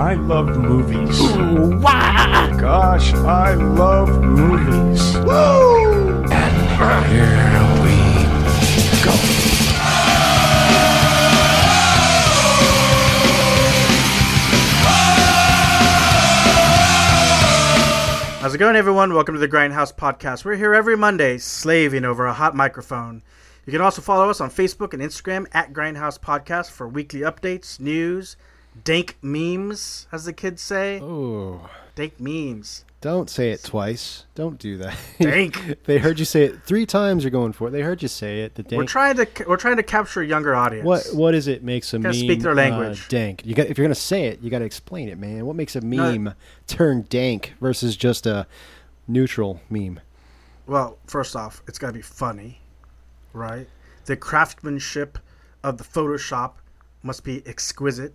I love movies. Wah! Gosh, I love movies. Woo! And here we go. How's it going, everyone? Welcome to the Grindhouse Podcast. We're here every Monday, slaving over a hot microphone. You can also follow us on Facebook and Instagram at Grindhouse Podcast for weekly updates, news, dank memes, as the kids say. Oh, Dank memes. don't say it twice. Don't do that. Dank. they heard you say it three times. You're going for it. They heard you say it. The dank. We're trying to we're trying to capture a younger audience. what what is it makes a meme speak their uh, language. dank? You got if you're gonna say it, you got to explain it, man. What makes a meme turn dank versus just a neutral meme? Well, first off, it's got to be funny, right? The craftsmanship of the Photoshop must be exquisite.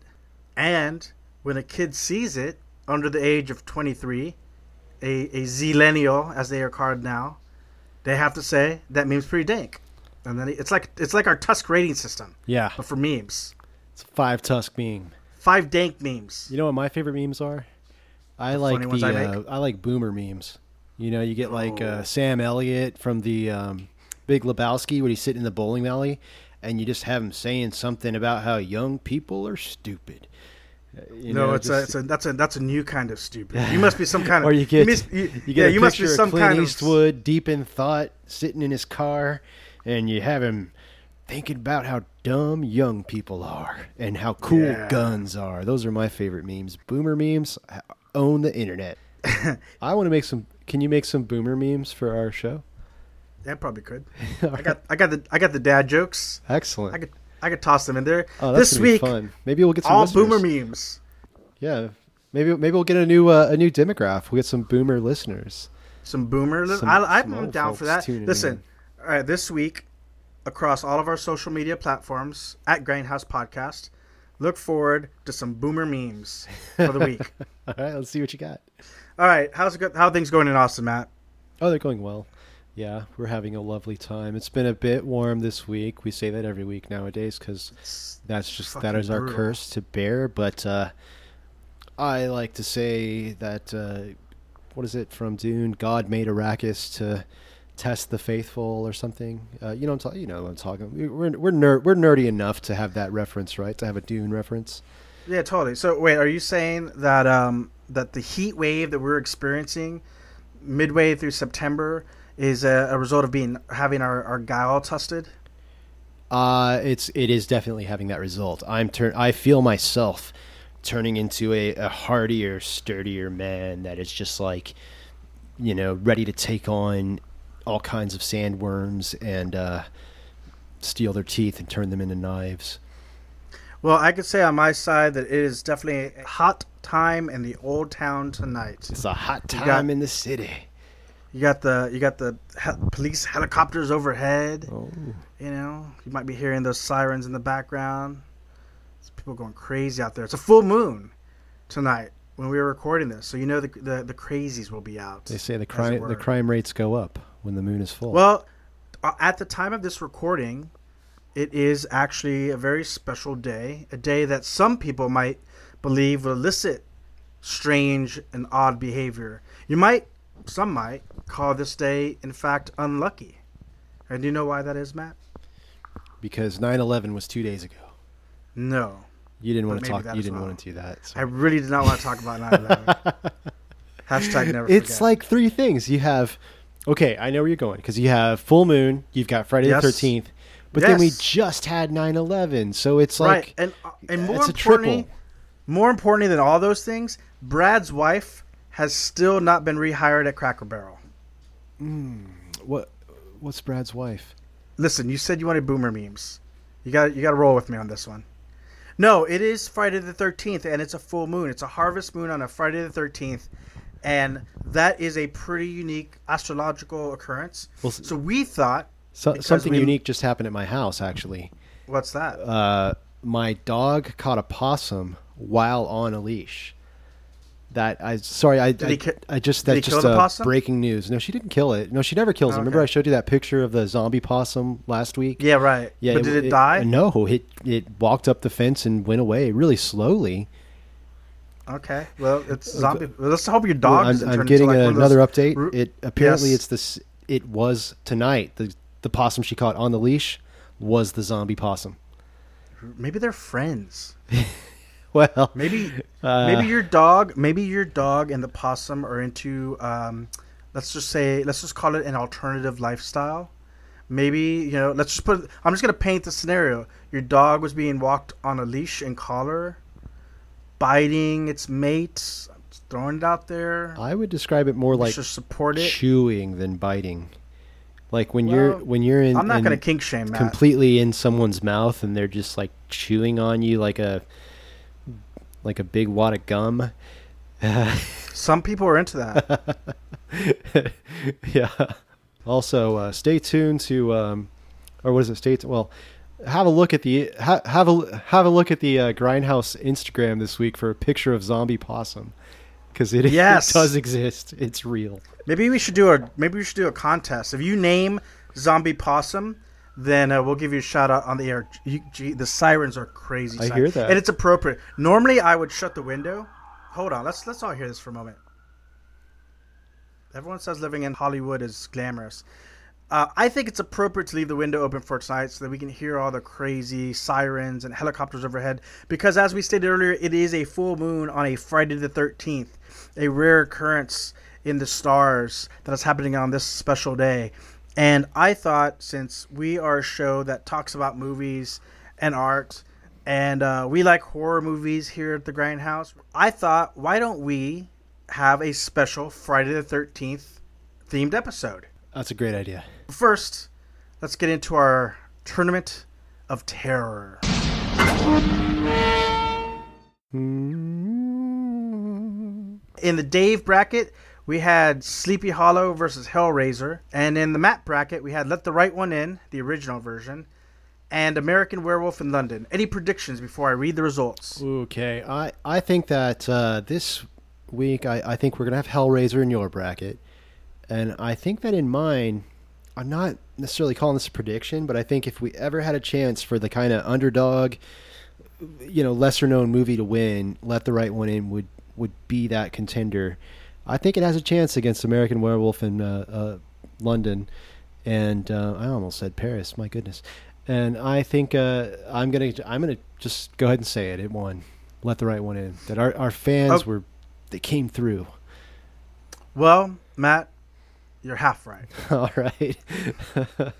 And when a kid sees it under the age of 23, a, a zillennial, as they are called now, they have to say that meme's pretty dank. And then it's like it's like our Tusk rating system, Yeah, but for memes. it's a five tusk meme. Five dank memes. You know what my favorite memes are? I The like the I uh. I like boomer memes. You know, you get like Oh. uh, Sam Elliott from the um, Big Lebowski when he's sitting in the bowling alley, and you just have him saying something about how young people are stupid. Uh, You no, know, it's, a, it's a that's a that's a new kind of stupid. You must be some kind of or you get must- you, yeah, get a you must be some of Clint kind of Eastwood deep in thought, sitting in his car, and you have him thinking about how dumb young people are and how cool Yeah. guns are. Those are my favorite memes. Boomer memes own the internet. I want to make some. Can you make some boomer memes for our show? Yeah, probably could. I got I got the I got the dad jokes. Excellent. I could I could toss them in there. oh, that's this week. Maybe we'll get some all listeners. boomer memes. Yeah, maybe maybe we'll get a new uh, a new demographic. We'll get some boomer listeners. Some boomer. li- Some- I, I'm old down for that. Listen, all right, this week across all of our social media platforms at Grindhouse Podcast, look forward to some boomer memes for the week. All right, let's see what you got. all right, how's it go, how things going in Austin, Matt? Oh, they're going well. Yeah, we're having a lovely time. It's been a bit warm this week. We say that every week nowadays because that's just that fucking our brutal. curse to bear. But uh, I like to say that uh, what is it from Dune? God made Arrakis to test the faithful or something. Uh, you know, what I'm ta- you know what I'm talking. We- We're we're ner- we're nerdy enough to have that reference, right? To have a Dune reference. Yeah, totally. So wait, are you saying that um that the heat wave that we're experiencing midway through September is a, a result of being having our, our guy all tested? Uh, it's it is definitely having that result. I'm turn. I feel myself turning into a, a hardier, sturdier man that is just like, you know, ready to take on all kinds of sandworms and uh, steal their teeth and turn them into knives. Well, I could say on my side that it is definitely a hot time in the old town tonight. It's a hot time got- in the city. You got the you got the he- police helicopters overhead. Oh, You know, you might be hearing those sirens in the background. There's people going crazy out there. It's a full moon tonight when we were recording this, so you know the the, the crazies will be out. they say the crime the crime rates go up when the moon is full. Well, at the time of this recording, it is actually a very special day, a day that some people might believe will elicit strange and odd behavior. You might, some might, call this day, in fact, unlucky. And do you know why that is, Matt? because 9/11 was two days ago. No. You didn't want to talk. You didn't well. want to do that. so- I really did not want to talk about 9 11. Hashtag never it's forget. like three things. You have, okay, I know where you're going because you have full moon, you've got Friday Yes. the 13th, but then we just had 9 11. So it's right. like, and, uh, and more it's a triple. more importantly than all those things, Brad's wife has still not been rehired at Cracker Barrel. What? what's Brad's wife? Listen, you said you wanted boomer memes. You got you got to roll with me on this one. No, it is Friday the 13th and it's a full moon. It's a harvest moon on a Friday the 13th and that is a pretty unique astrological occurrence. Well, So we thought So, something we- unique just happened at my house, actually. what's that? Uh, my dog caught a possum while on a leash. That I sorry I Did I, ki- I just that's just uh, breaking news. No, she didn't kill it. No, she never kills it. Remember Okay. I showed you that picture of the zombie possum last week? yeah, right. Yeah, but did it, die? No, it it walked up the fence and went away really slowly. Okay. Well, it's zombie. let's hope your Well, dog. I'm, I'm getting like, another those- update. It apparently Yes. it's this. It was tonight. The the possum she caught on the leash was the zombie possum. Maybe they're friends. Well, Maybe uh, maybe your dog. Maybe your dog and the possum are into. Um, let's just say. Let's just call it an alternative lifestyle. Maybe you know. Let's just put. I'm just gonna paint the scenario. Your dog was being walked on a leash and collar, biting its mate. Throwing it out there. I would describe it more like just support it. chewing than biting. Like when Well, you're when you're in, I'm not in gonna kink shame Matt. completely in someone's mouth and they're just like chewing on you like a like a big wad of gum. Some people are into that. yeah. Also, uh, stay tuned to, um, or what is it? Stay t- well. Have a look at the ha- have a have a look at the uh, Grindhouse Instagram this week for a picture of zombie possum because it, Yes. it does exist. It's real. Maybe we should do a maybe we should do a contest. If you name zombie possum, then uh, we'll give you a shout out on the air. You, gee, the sirens are crazy. I si- hear that. and it's appropriate. Normally, I would shut the window. Hold on, let's let's all hear this for a moment. Everyone says living in Hollywood is glamorous. Uh, I think it's appropriate to leave the window open for tonight so that we can hear all the crazy sirens and helicopters overhead. Because, as we stated earlier, it is a full moon on a Friday the 13th, a rare occurrence in the stars that is happening on this special day. And I thought, since we are a show that talks about movies and art, and uh, we like horror movies here at the Grindhouse, I thought, why don't we have a special Friday the 13th themed episode? That's a great idea. First, let's get into our tournament of terror. In the Dave bracket, we had Sleepy Hollow versus Hellraiser, and in the Matt bracket, we had Let the Right One In, the original version, and American Werewolf in London. Any predictions before I read the results? Okay, I I think that uh, this week I, I think we're gonna have Hellraiser in your bracket, and I think that in mine, I'm not necessarily calling this a prediction, but I think if we ever had a chance for the kind of underdog, you know, lesser known movie to win, Let the Right One In would would be that contender. I think it has a chance against American Werewolf in uh, uh, London, and uh, I almost said Paris. My goodness. And I think uh, I'm gonna I'm gonna just go ahead and say it. It won. Let the right one in. That our our fans Oh. were they came through. Well, Matt, you're half right. All right.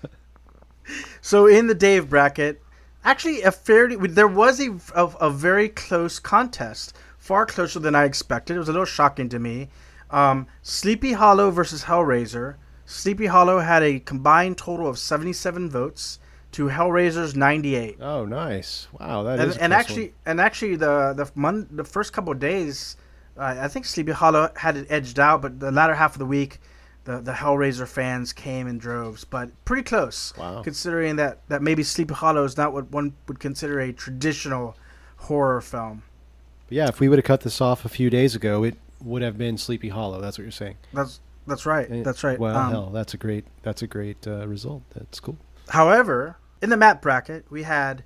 So in the Dave bracket, actually a fairly there was a, a, a very close contest, far closer than I expected. It was a little shocking to me. Um, Sleepy Hollow versus Hellraiser. Sleepy Hollow had a combined total of 77 votes to Hellraiser's 98. oh, nice. Wow, that And, is and actually, and actually, the the mon- the first couple of days, uh, I think Sleepy Hollow had it edged out, but the latter half of the week, the the Hellraiser fans came in droves, but pretty close. Wow. Considering that that maybe Sleepy Hollow is not what one would consider a traditional horror film. one. yeah, if we would have cut this off a few days ago, it would have been Sleepy Hollow. That's what you're saying. That's that's right. Eh, That's right. Well, Um, hell, that's a great that's a great uh, result. That's cool. However, in the Matt bracket, we had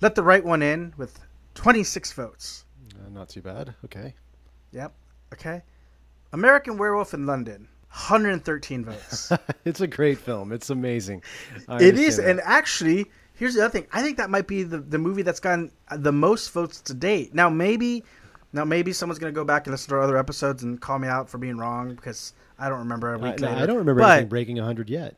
let the right one in with 26 votes. Uh, not too bad. Okay. Yep. Okay. American Werewolf in London, 113 votes. it's a great film. It's amazing. It that. and actually, here's the other thing. I think that might be the, the movie that's gotten the most votes to date. Now, maybe, now maybe someone's gonna go back and listen to our other episodes and call me out for being wrong because I don't remember a week no, later. I don't remember but anything breaking 100 yet.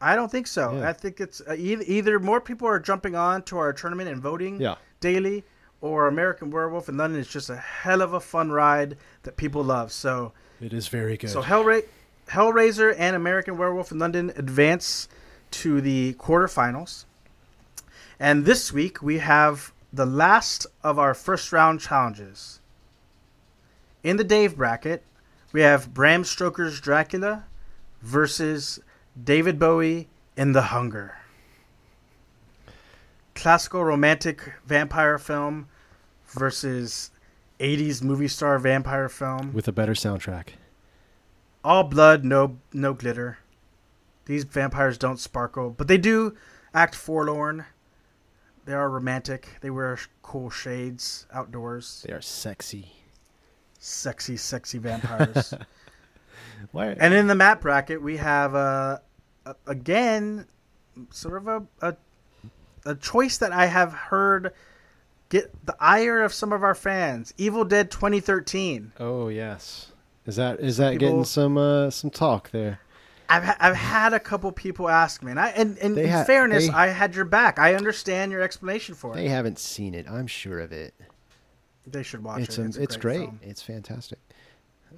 I don't think so. Yeah. I think it's uh, either, either more people are jumping on to our tournament and voting Yeah. daily, or American Werewolf in London is just a hell of a fun ride that people love. So. It is very good. So Hellra- Hellraiser and American Werewolf in London advance to the quarterfinals. And this week we have the last of our first round challenges. In the Dave bracket, we have Bram Stoker's Dracula versus David Bowie in The Hunger. Classical romantic vampire film versus 80s movie star vampire film with a better soundtrack. all blood, no no glitter. These vampires don't sparkle, but they do act forlorn. They are romantic. They wear cool shades outdoors. They are sexy. Sexy, sexy vampires. Why? and in the Matt bracket, we have uh, a- again sort of a, a a choice that I have heard get the ire of some of our fans. Evil Dead 2013. oh yes. Is that is that People- getting some uh, some talk there? I've ha- I've had a couple people ask me, and I and, and in ha- fairness, they- I had your back. I understand your explanation for They it. They haven't seen it. I'm sure of it. They should watch It's it. um, It's, it's great. great. It's fantastic.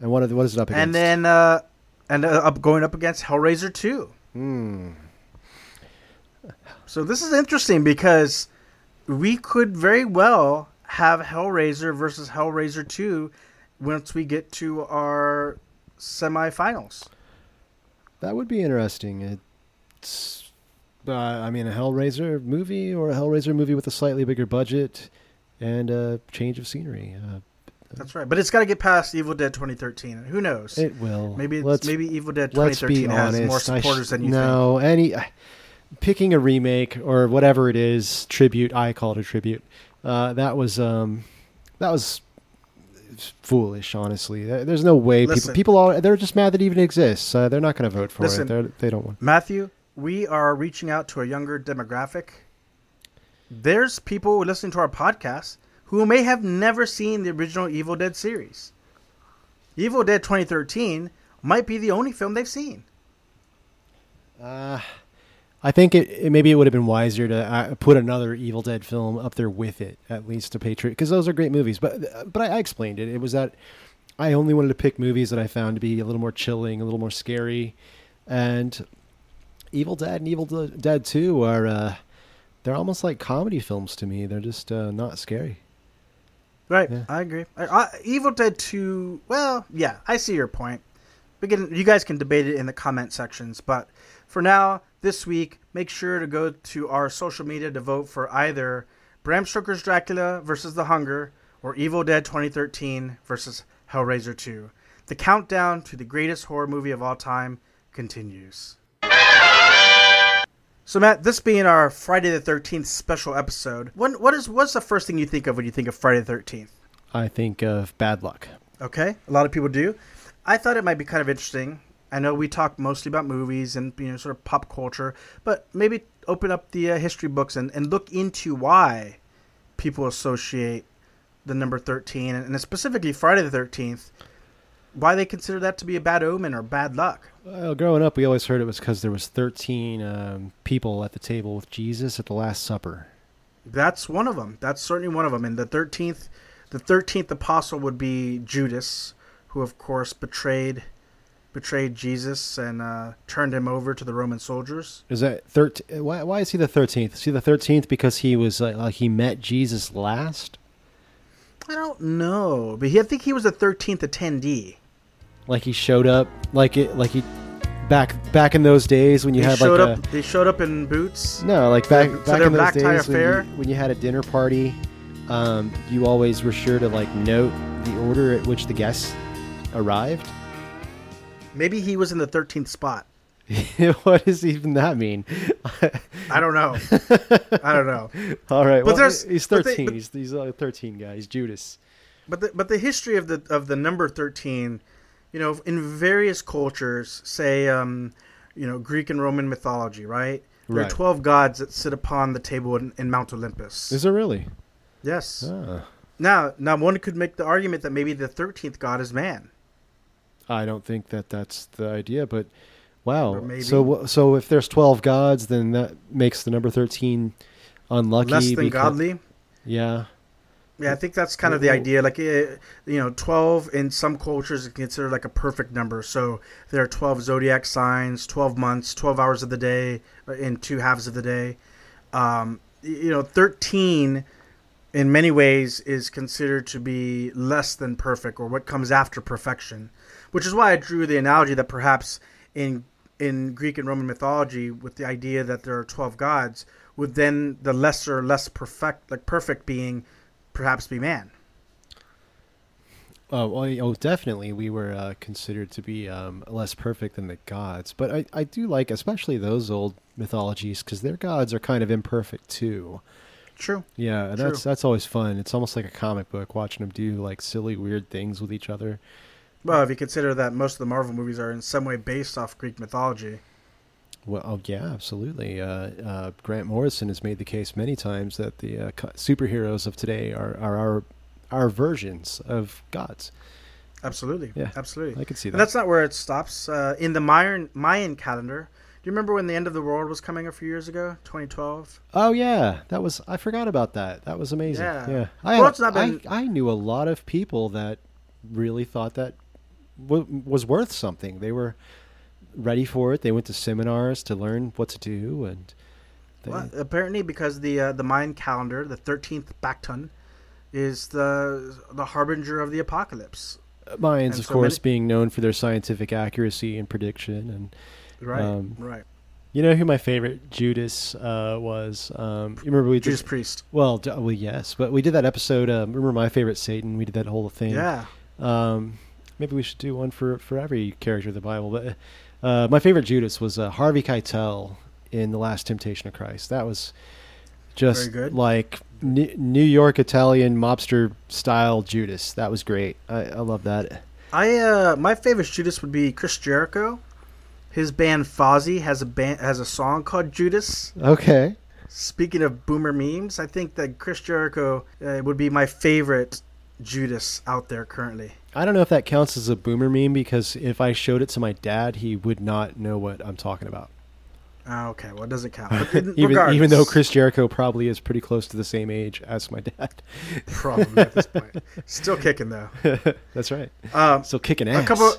And what are the, what is it up against? And then uh, and uh, up going up against Hellraiser 2. Hmm. So this is interesting because we could very well have Hellraiser versus Hellraiser 2 once we get to our semifinals. That would be interesting. It's, uh, I mean, a Hellraiser movie or a Hellraiser movie with a slightly bigger budget and a change of scenery. Uh, That's right. But it's got to get past Evil Dead 2013. Who knows? it will. maybe it's, let's, maybe Evil Dead 2013 has honest. more I sh- supporters than you think. no, any picking a remake or whatever it is, tribute. I call it a tribute. Uh, that was um, that was foolish. Honestly, there's no way people Listen. people are they're just mad that it even exists. Uh, they're not going to vote for Listen. it. They're, they don't want. Matthew, we are reaching out to a younger demographic. There's people listening to our podcast who may have never seen the original Evil Dead series. Evil Dead 2013 might be the only film they've seen. Uh, I think it, it maybe it would have been wiser to uh, put another Evil Dead film up there with it, at least to pay tribute, because those are great movies. But but I, I explained it. It was that I only wanted to pick movies that I found to be a little more chilling, a little more scary, and Evil Dead and Evil Dead Two are uh, they're almost like comedy films to me. They're just uh, not scary. Right, Yeah. I agree. I, I, Evil Dead 2, well, yeah, I see your point. We can, you guys can debate it in the comment sections, but for now, this week, make sure to go to our social media to vote for either Bram Stoker's Dracula versus The Hunger or Evil Dead 2013 versus Hellraiser 2. The countdown to the greatest horror movie of all time continues. So Matt, this being our Friday the Thirteenth special episode, what what is what's the first thing you think of when you think of Friday the Thirteenth? I think of Bad Luck. Okay, a lot of people do. I thought it might be kind of interesting. I know we talk mostly about movies and you know sort of pop culture, but maybe open up the uh, history books and, and look into why people associate the number thirteen and, and specifically Friday the Thirteenth, why they consider that to be a bad omen or bad luck. Well, growing up, we always heard it was because there was thirteen um, people at the table with Jesus at the Last Supper. That's one of them. That's certainly one of them. And the thirteenth, the thirteenth apostle would be Judas, who of course betrayed, betrayed Jesus and uh, turned him over to the Roman soldiers. Is that thirteen? Why, why is he the thirteenth? Is he the thirteenth because he was like, like he met Jesus last? I don't know, but he, I think he was the thirteenth attendee. Like he showed up, like it, like he back back in those days when you he had showed like up. They showed up in boots. a no, like back So back their in those days when you, when you had a dinner party, um, you always were sure to like note the order at which the guests arrived. Maybe he was in the thirteenth spot. what does even that mean? I don't know. I don't know. All right, But well, there's- he's but they- thirteen. but- he's he's a thirteen guy. He's Judas. But the, but the history of the of the number thirteen, you know, in various cultures, say, um, you know, Greek and Roman mythology, right? There Right. are twelve gods that sit upon the table in, in Mount Olympus. Is there really? yes. Ah. Now, now one could make the argument that maybe the thirteenth god is man. I don't think that that's the idea, but wow. So so if there's 12 gods, then that makes the number 13 unlucky. Less than becau- godly. Yeah. Yeah, I think that's kind of the idea. Like, eh, you know, twelve in some cultures is considered like a perfect number. So there are twelve zodiac signs, twelve months, twelve hours of the day, uh, in two halves of the day. Um, you know, thirteen, in many ways, is considered to be less than perfect, or what comes after perfection. Which is why I drew the analogy that perhaps in in Greek and Roman mythology, with the idea that there are twelve gods, would then the lesser, less perfect, like perfect being, perhaps be man. Oh, well, oh, definitely. We were uh, considered to be um, less perfect than the gods, but I, I do like, especially those old mythologies, because their gods are kind of imperfect too. True. Yeah, and True. that's that's always fun. It's almost like a comic book watching them do like silly, weird things with each other. Well, if you consider that most of the Marvel movies are in some way based off Greek mythology. Well, oh, yeah, absolutely. Uh, uh, Grant Morrison has made the case many times that the uh, superheroes of today are, are our our versions of gods. Absolutely. Yeah, Absolutely. I can see that. And that's not where it stops. Uh, in the Mayan, Mayan calendar, do you remember when the end of the world was coming a few years ago, 2012? Oh yeah, that was I forgot about that. That was amazing. Yeah. Yeah, I, Well, it's not been- I I knew a lot of people that really thought that w- was worth something. They were ready for it. They went to seminars to learn what to do, and they, Well, apparently, because the uh, the Mayan calendar, the 13th Baktun, is the the harbinger of the apocalypse. Mayans, and of so course, many- being known for their scientific accuracy and prediction. And Right. Um, right. you know who my favorite Judas uh, was? Um, you remember we did Judas Priest. well, well, yes, but we did that episode. Um, remember my favorite Satan? We did that whole thing. Yeah. Um, maybe we should do one for for every character of the Bible. But uh, my favorite Judas was uh, Harvey Keitel in the Last Temptation of Christ. That was just Very good. like New York Italian mobster style Judas. That was great. I, I love that. I uh my favorite Judas would be Chris Jericho. His band Fozzy has a band has a song called Judas. Okay. Speaking of boomer memes, I think that Chris Jericho uh, would be my favorite Judas out there currently. I don't know if that counts as a boomer meme because if I showed it to my dad, he would not know what I'm talking about. Ah, okay, well, it doesn't count. Even regardless, even though Chris Jericho probably is pretty close to the same age as my dad. probably at this point, still kicking though. That's right. Um, Still kicking a ass. couple,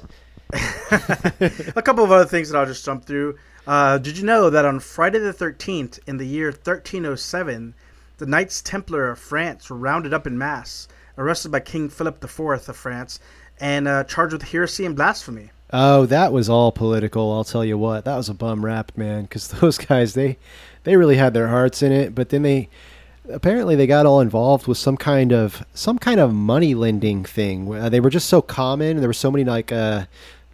a couple of other things that I'll just jump through. Uh, did you know that on Friday the 13th, in the year 1307, the Knights Templar of France were rounded up in mass, arrested by King Philip IV of France, and uh, charged with heresy and blasphemy. Oh, that was all political. I'll tell you what, that was a bum rap, man. Because those guys, they they really had their hearts in it, but then they apparently they got all involved with some kind of some kind of money lending thing. Uh, they were just so common, and there were so many like uh,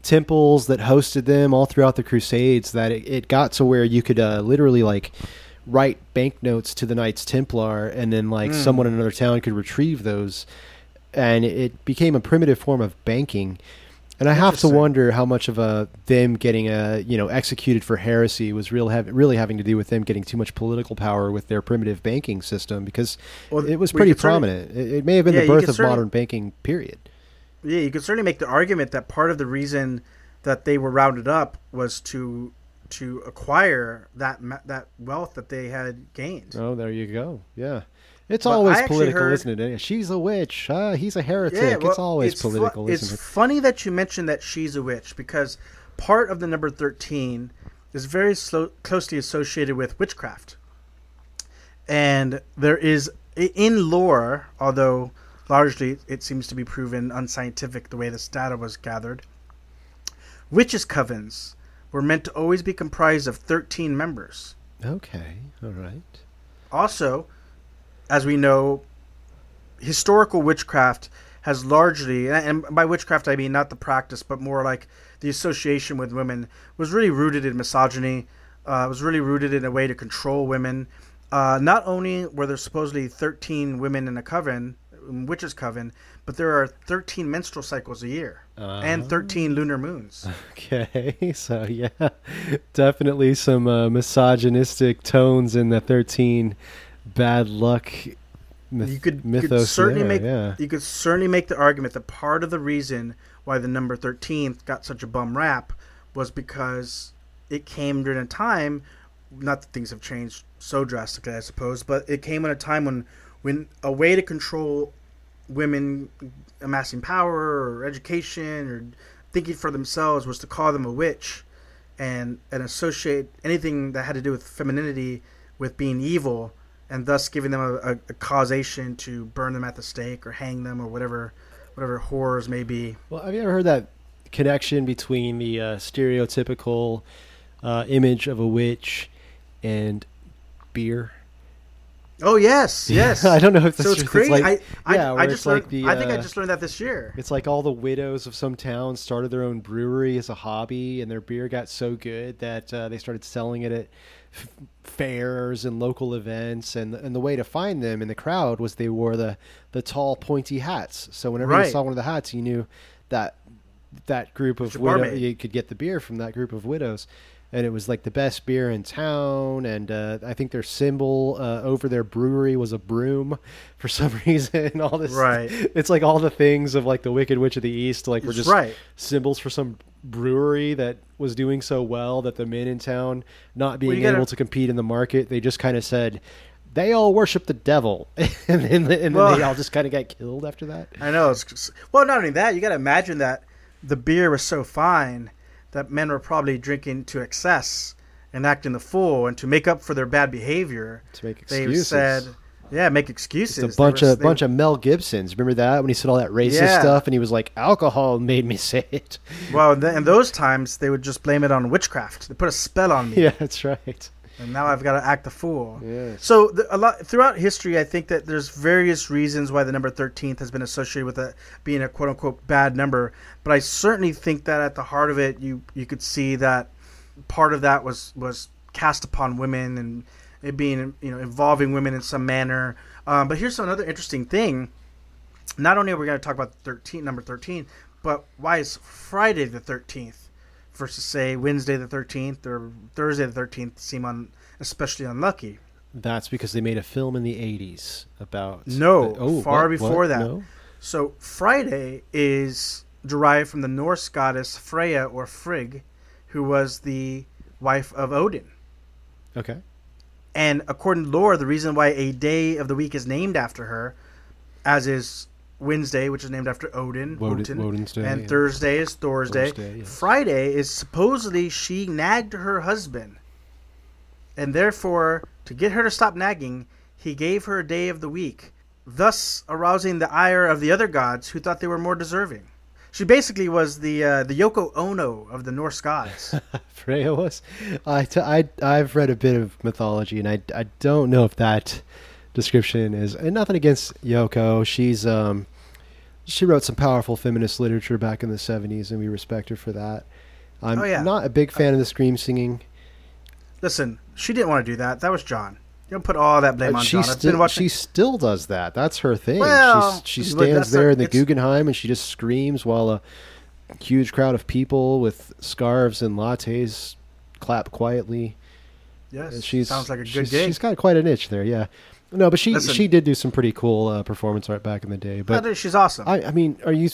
temples that hosted them all throughout the Crusades that it, it got to where you could uh, literally like write banknotes to the Knights Templar, and then like hmm. someone in another town could retrieve those, and it became a primitive form of banking. And I have to wonder how much of a them getting a you know executed for heresy was real have, really having to do with them getting too much political power with their primitive banking system because Well, it was pretty prominent. It, it may have been Yeah, the birth of modern banking. Period. Yeah, you could certainly make the argument that part of the reason that they were rounded up was to to acquire that that wealth that they had gained. Oh, there you go. Yeah, it's But always political, heard- isn't it? She's a witch. Uh, he's a heretic. well, it's always it's fu- political, it's isn't it? funny that you mentioned that she's a witch because part of the number 13 is very slow, closely associated with witchcraft. And there is, in lore, although largely it seems to be proven unscientific the way this data was gathered, witches' covens were meant to always be comprised of 13 members. Okay, all right. Also, as we know, historical witchcraft has largely, and by witchcraft I mean not the practice, but more like the association with women, was really rooted in misogyny. Uh, was really rooted in a way to control women. Uh, not only were there supposedly 13 women in a coven, witches' coven, but there are 13 menstrual cycles a year and 13 lunar moons. Okay, so yeah, definitely some uh, misogynistic tones in the thirteen bad luck myth- you could, mythos. could certainly there, make yeah. you could certainly make the argument that part of the reason why the number 13 got such a bum rap was because it came during a time not that things have changed so drastically I suppose but it came at a time when when a way to control women amassing power or education or thinking for themselves was to call them a witch and and associate anything that had to do with femininity with being evil and thus giving them a, a, a causation to burn them at the stake or hang them or whatever whatever horrors may be. Well, have you ever heard that connection between the uh, stereotypical uh, image of a witch and beer? Oh yes, yes. I don't know if that's so it's true. crazy. like, I, I, yeah, I just it's like learned, the, I think I uh, just learned that this year. It's like all the widows of some town started their own brewery as a hobby, and their beer got so good that uh, they started selling it at f- fairs and local events, and and the way to find them in the crowd was they wore the the tall pointy hats. So whenever Right. you saw one of the hats, you knew that that group of your widow, barmaid. you could get the beer from that group of widows. And it was like the best beer in town, and uh, I think their symbol uh, over their brewery was a broom for some reason. All this, Right. It's like all the things of like the Wicked Witch of the East, like were just right. symbols for some brewery that was doing so well that the men in town not being gotta- able to compete in the market, they just kind of said they all worship the devil, and then, and then Well- they all just kind of got killed after that. I know. It's, well, not only that, you got to imagine that the beer was so fine that men were probably drinking to excess and acting the fool, and to make up for their bad behavior, To make they excuses. said, "Yeah, make excuses." It's a bunch were- of they- bunch of Mel Gibsons. Remember that when he said all that racist Yeah. stuff, and he was like, "Alcohol made me say it." Well, in those times, they would just blame it on witchcraft. They put a spell on me, yeah, that's right. And now I've got to act the fool. Yes. So the, a lot throughout history, I think that there's various reasons why the number thirteenth has been associated with it being a quote unquote bad number. But I certainly think that at the heart of it, you you could see that part of that was was cast upon women and it being you know involving women in some manner. Um, but here's another interesting thing. Not only are we going to talk about thirteen number thirteen, but why is Friday the thirteenth versus say Wednesday the thirteenth or Thursday the thirteenth seem un, especially unlucky? That's because they made a film in the '80s about No, oh, far what? before What? that. No? So Friday is derived from the Norse goddess Freya or Frigg, who was the wife of Odin. Okay. And according to lore, the reason why a day of the week is named after her, as is Wednesday, which is named after Odin, Woden- Odin, Woden's Day, and yeah. Thursday is Thor's Day. Thursday, yes. Friday is supposedly she nagged her husband, and therefore, to get her to stop nagging, he gave her a day of the week, thus arousing the ire of the other gods who thought they were more deserving. She basically was the uh, the Yoko Ono of the Norse gods. Freya was. I, t- I I've read a bit of mythology, and I, I don't know if that description is. And nothing against Yoko. She's um, she wrote some powerful feminist literature back in the '70s, and we respect her for that. I'm Oh, yeah. not a big fan of the scream singing. Listen, she didn't want to do that. That was John. You don't put all that blame Uh, on she John. Still she still does that. That's her thing. Well, she stands there a- in the Guggenheim and she just screams while a huge crowd of people with scarves and lattes clap quietly. yes, She's sounds like a good she's, gig. She's got quite an niche there, yeah. No, but she Listen. she did do some pretty cool uh, performance art back in the day. But think she's awesome. I, I mean, are you?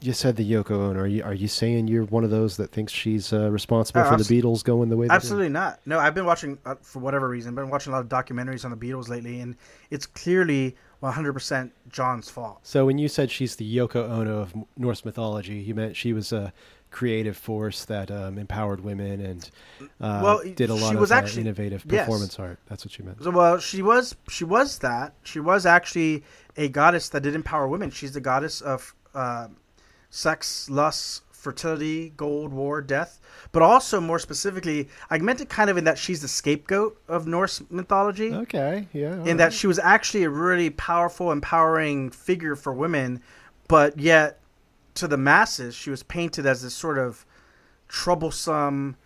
You said the Yoko Ono. Are you are you saying you're one of those that thinks she's uh, responsible Oh, for the Beatles going the way? they did? Absolutely not. No, I've been watching uh, for whatever reason. Been watching a lot of documentaries on the Beatles lately, and it's clearly 100% John's fault. So when you said she's the Yoko Ono of Norse mythology, you meant she was a creative force that um, empowered women and uh, Well, did a she lot was of uh, actually- innovative yes. performance art. That's what you meant. So, well, she was she was that. She was actually a goddess that did empower women. She's the goddess of uh, sex, lust, fertility, gold, war, death. But also, more specifically, I meant it kind of in that she's the scapegoat of Norse mythology. Okay, yeah. in that she was actually a really powerful, empowering figure for women, but yet to the masses, she was painted as this sort of troublesome,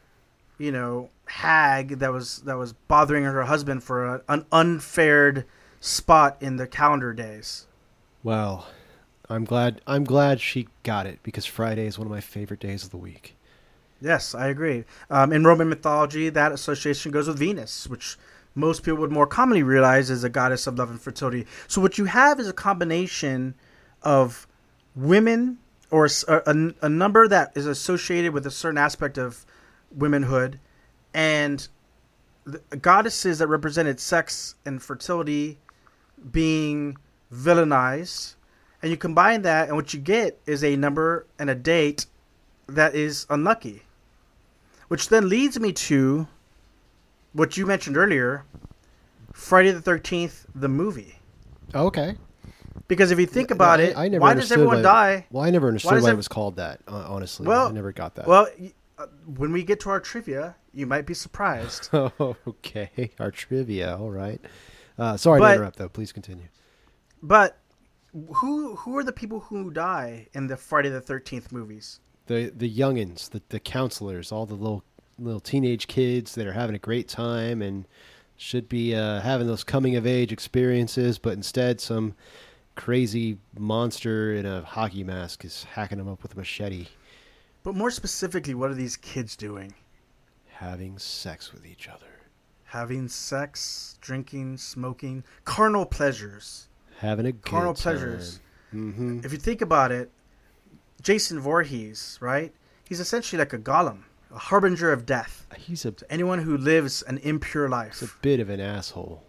you know, hag that was that was bothering her husband for a, an unfared spot in the calendar days. Well, I'm glad. I'm glad she got it because Friday is one of my favorite days of the week. Yes, I agree. Um, in Roman mythology, that association goes with Venus, which most people would more commonly realize is a goddess of love and fertility. So what you have is a combination of women or a number that is associated with a certain aspect of womanhood and goddesses that represented sex and fertility being villainized and you combine that and what you get is a number and a date that is unlucky which then leads me to what you mentioned earlier friday the 13th the movie oh, Okay. Because if you think about I- it I never why does everyone why- die Well, I never understood does why, ev- it was called that. Uh, honestly, Well, I never got that. well uh, when we get to our trivia you might be surprised okay. Our trivia. All right. Uh, sorry But- to interrupt, though. Please continue. but who who are the people who die in the friday the 13th movies The the youngins, the the counselors, all the little little teenage kids that are having a great time and should be uh, having those coming of age experiences, but instead some crazy monster in a hockey mask is hacking them up with a machete, But more specifically, what are these kids doing? having sex with each other, Having sex, drinking, smoking, carnal pleasures. having a good Carnal time. pleasures. Mm-hmm. If you think about it, Jason Voorhees, right? He's essentially like a golem, a harbinger of death. He's a, Anyone who lives an impure life. he's a bit of an asshole,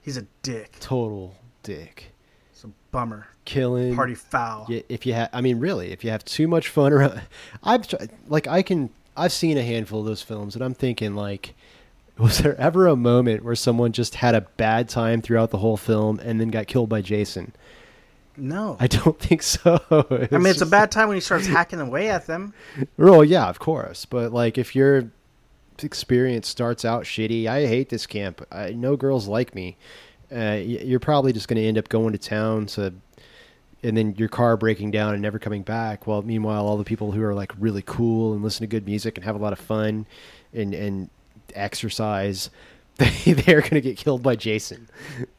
he's a dick. total dick, It's a bummer. killing Party foul. Yeah, if you have, I mean, really, if you have too much fun around, I've tr- like I can, I've seen a handful of those films, and I'm thinking like, was there ever a moment where someone just had a bad time throughout the whole film and then got killed by Jason? No. I don't think so. I mean, it's a bad time when he starts hacking away at them. Well, yeah, of course, but like if your experience starts out shitty, I hate this camp. I, no girls like me. Uh, you're probably just going to end up going to town to, and then your car breaking down and never coming back. Well, meanwhile, all the people who are like really cool and listen to good music and have a lot of fun, and and exercise, they they're going to get killed by Jason.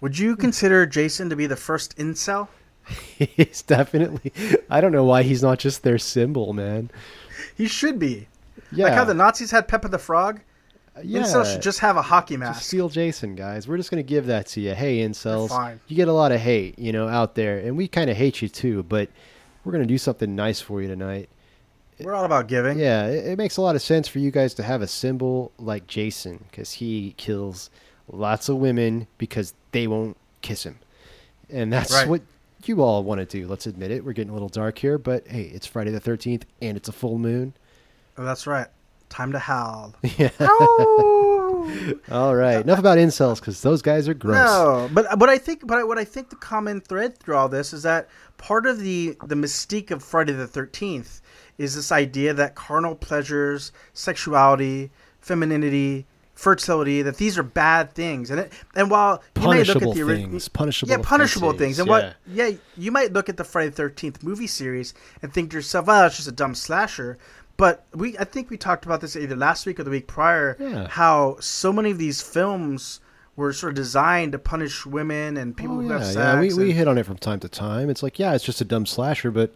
Would you consider Jason to be the first incel? he's definitely. I don't know why he's not just their symbol, man. He should be. Yeah, Like how the Nazis had Pepe the Frog. Yeah. Incel should just have a hockey Just mask. steal Jason, guys. We're just gonna give that to you. Hey, incels, you get a lot of hate, you know, out there, and we kind of hate you too. But we're gonna do something nice for you tonight. We're all about giving. Yeah, it, it makes a lot of sense for you guys to have a symbol like Jason because he kills lots of women because they won't kiss him, and that's Right. what you all want to do. Let's admit it. We're getting a little dark here, but hey, it's Friday the Thirteenth, and it's a full moon. Oh, that's right. Time to howl. Yeah. All right. Enough about incels because those guys are gross. No, but what I think, but what I think the common thread through all this is that part of the the mystique of Friday the Thirteenth is this idea that carnal pleasures, sexuality, femininity, fertility, that these are bad things, and it and while you may look at the things. Punishable. yeah, punishable offenses, things, and yeah. what yeah, you might look at the Friday the Thirteenth movie series and think to yourself, "Oh, it's just a dumb slasher." But we, I think we talked about this either last week or the week prior. Yeah. How so many of these films were sort of designed to punish women and people Oh, who yeah, have sex. yeah. We, we hit on it from time to time. It's like, yeah, it's just a dumb slasher, but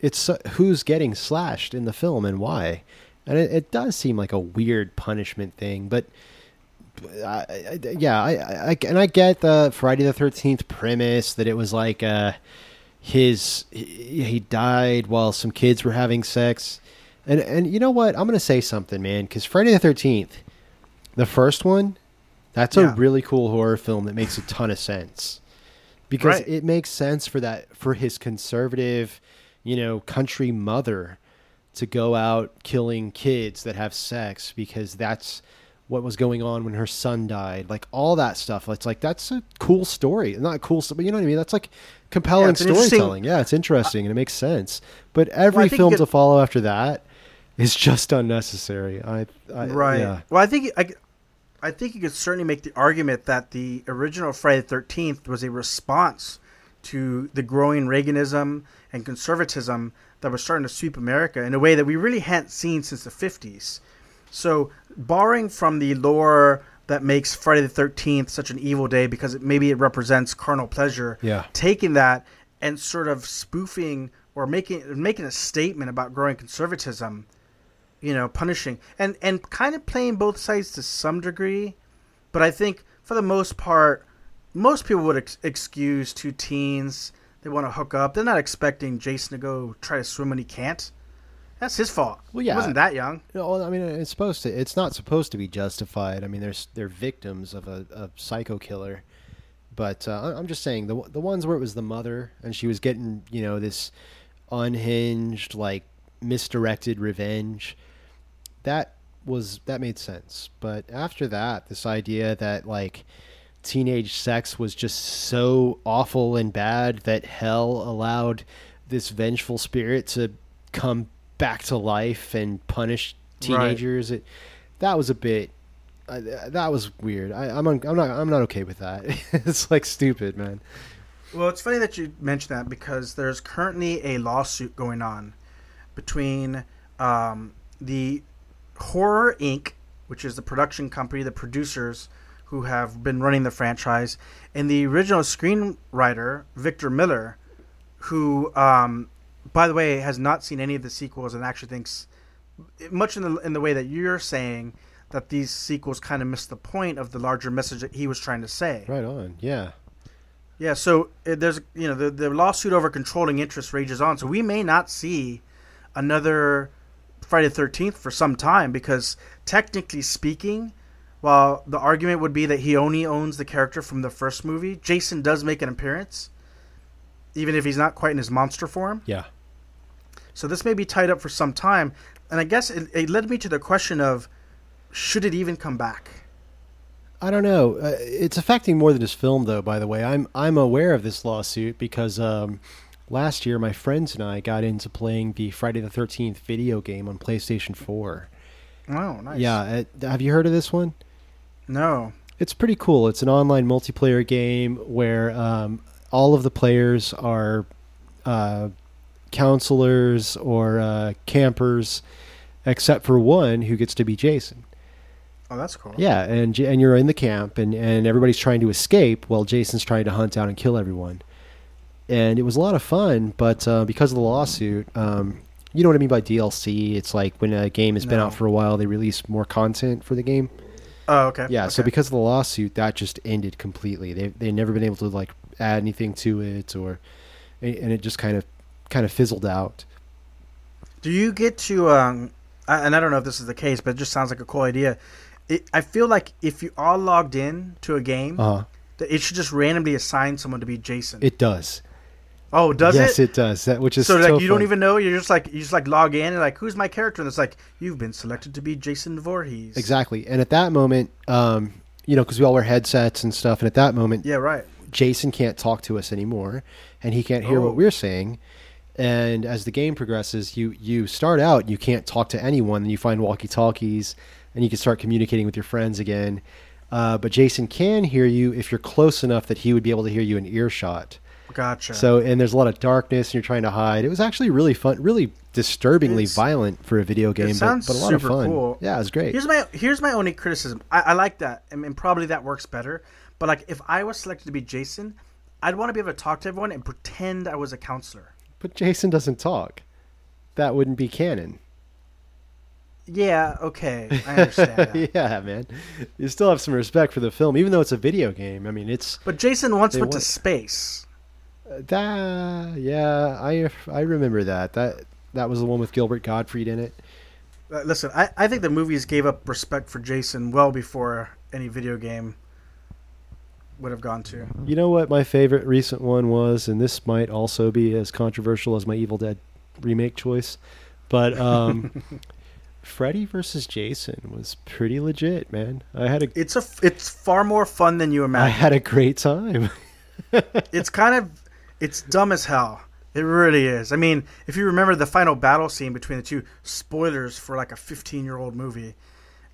it's uh, who's getting slashed in the film and why. And it, it does seem like a weird punishment thing, but I, I, yeah, I, I, and I get the Friday the Thirteenth premise that it was like uh, his he, he died while some kids were having sex, and and you know what? I'm gonna say something, man, because Friday the Thirteenth, the first one, that's a really cool horror film that makes a ton of sense because Right. it makes sense for that for his conservative, you know, country mother to go out killing kids that have sex because that's what was going on when her son died. Like all that stuff. It's like that's a cool story. Not cool, but you know what I mean. That's like compelling interesting- storytelling. Yeah, it's interesting and it makes sense. But every think film to follow after that is just unnecessary. I, I right. Yeah. Well, I think I, I think you could certainly make the argument that the original Friday the Thirteenth was a response to the growing Reaganism and conservatism that was starting to sweep America in a way that we really hadn't seen since the fifties. So, borrowing from the lore that makes Friday the Thirteenth such an evil day because it, maybe it represents carnal pleasure, Yeah. taking that and sort of spoofing or making making a statement about growing conservatism you know, punishing and and kind of playing both sides to some degree, but I think for the most part, most people would ex- excuse two teens. They want to hook up. They're not expecting Jason to go try to swim when he can't. That's his fault. Well, yeah. he wasn't that young. No, I mean it's supposed to. It's not supposed to be justified. I mean, there's they're victims of a, a psycho killer, but uh, I'm just saying the the ones where it was the mother and she was getting you know this unhinged like misdirected revenge. That was that made sense. But after that, this idea that like teenage sex was just so awful and bad that hell allowed this vengeful spirit to come back to life and punish teenagers. It that was a bit. Uh, that was weird. I, I'm un, I'm not I'm not okay with that. it's like stupid, man. Well, it's funny that you mention that because there's currently a lawsuit going on between um, the Horror Inc., which is the production company, the producers who have been running the franchise, and the original screenwriter Victor Miller, who, um, by the way, has not seen any of the sequels and actually thinks, much in the in the way that you're saying, that these sequels kind of miss the point of the larger message that he was trying to say. Right on. Yeah. Yeah, so uh, there's you know the the lawsuit over controlling interest rages on, so we may not see another Friday the Thirteenth for some time because technically speaking, while the argument would be that he only owns the character from the first movie, Jason does make an appearance, even if he's not quite in his monster form. Yeah. So this may be tied up for some time, and I guess it, it led me to the question of should it even come back? I don't know. Uh, it's affecting more than just film, though. By the way, I'm I'm aware of this lawsuit because um, last year my friends and I got into playing the Friday the Thirteenth video game on PlayStation Four. Oh, nice. Yeah, uh, have you heard of this one? No. It's pretty cool. It's an online multiplayer game where um, all of the players are uh, counselors or uh, campers, except for one who gets to be Jason. Oh, that's cool. Yeah, and and you're in the camp, and and everybody's trying to escape while Jason's trying to hunt out and kill everyone. And it was a lot of fun, but uh, because of the lawsuit, um, you know what I mean by DLC. It's like when a game has been out for a while, they release more content for the game. Oh, okay. Yeah, so because of the lawsuit, that just ended completely. They they never been able to like add anything to it, or and it just kind of kind of fizzled out. Do you get to um I- and I don't know if this is the case, but it just sounds like a cool idea. It, I feel like if you are logged in to a game, Uh, that it should just randomly assign someone to be Jason. it does. Oh, does yes, it? it does. That which is so so like you don't even know. You're just like you just like log in and like who's my character? And it's like you've been selected to be Jason Voorhees. exactly. And at that moment, um, you know, because we all wear headsets and stuff, and at that moment, Yeah, right. Jason can't talk to us anymore, and he can't hear Oh. what we're saying. And as the game progresses, you you start out you can't talk to anyone, then you find walkie talkies, and you can start communicating with your friends again. Uh, but Jason can hear you if you're close enough that he would be able to hear you in earshot. Gotcha. So, and there's a lot of darkness, and you're trying to hide. It was actually really fun, really disturbingly It's- violent for a video game, but, sounds but a lot super of fun. cool. Yeah, it was great. Here's my here's my only criticism. I, I like that, and, and probably that works better. But like, if I was selected to be Jason, I'd want to be able to talk to everyone and pretend I was a counselor. But Jason doesn't talk. That wouldn't be canon. Yeah, okay, I understand. yeah, man. You still have some respect for the film, even though it's a video game. I mean, it's But Jason once went to space. That. Yeah, I I remember that. That that was the one with Gilbert Gottfried in it. Uh, listen, I, I think the movies gave up respect for Jason well before any video game would have gone to. You know what my favorite recent one was, and this might also be as controversial as my Evil Dead remake choice, but um, Freddy versus Jason was pretty legit, man. I had a It's a it's far more fun than you imagine. I had a great time. it's kind of it's dumb as hell. It really is. I mean, if you remember the final battle scene between the two, spoilers for like a 15 year old movie.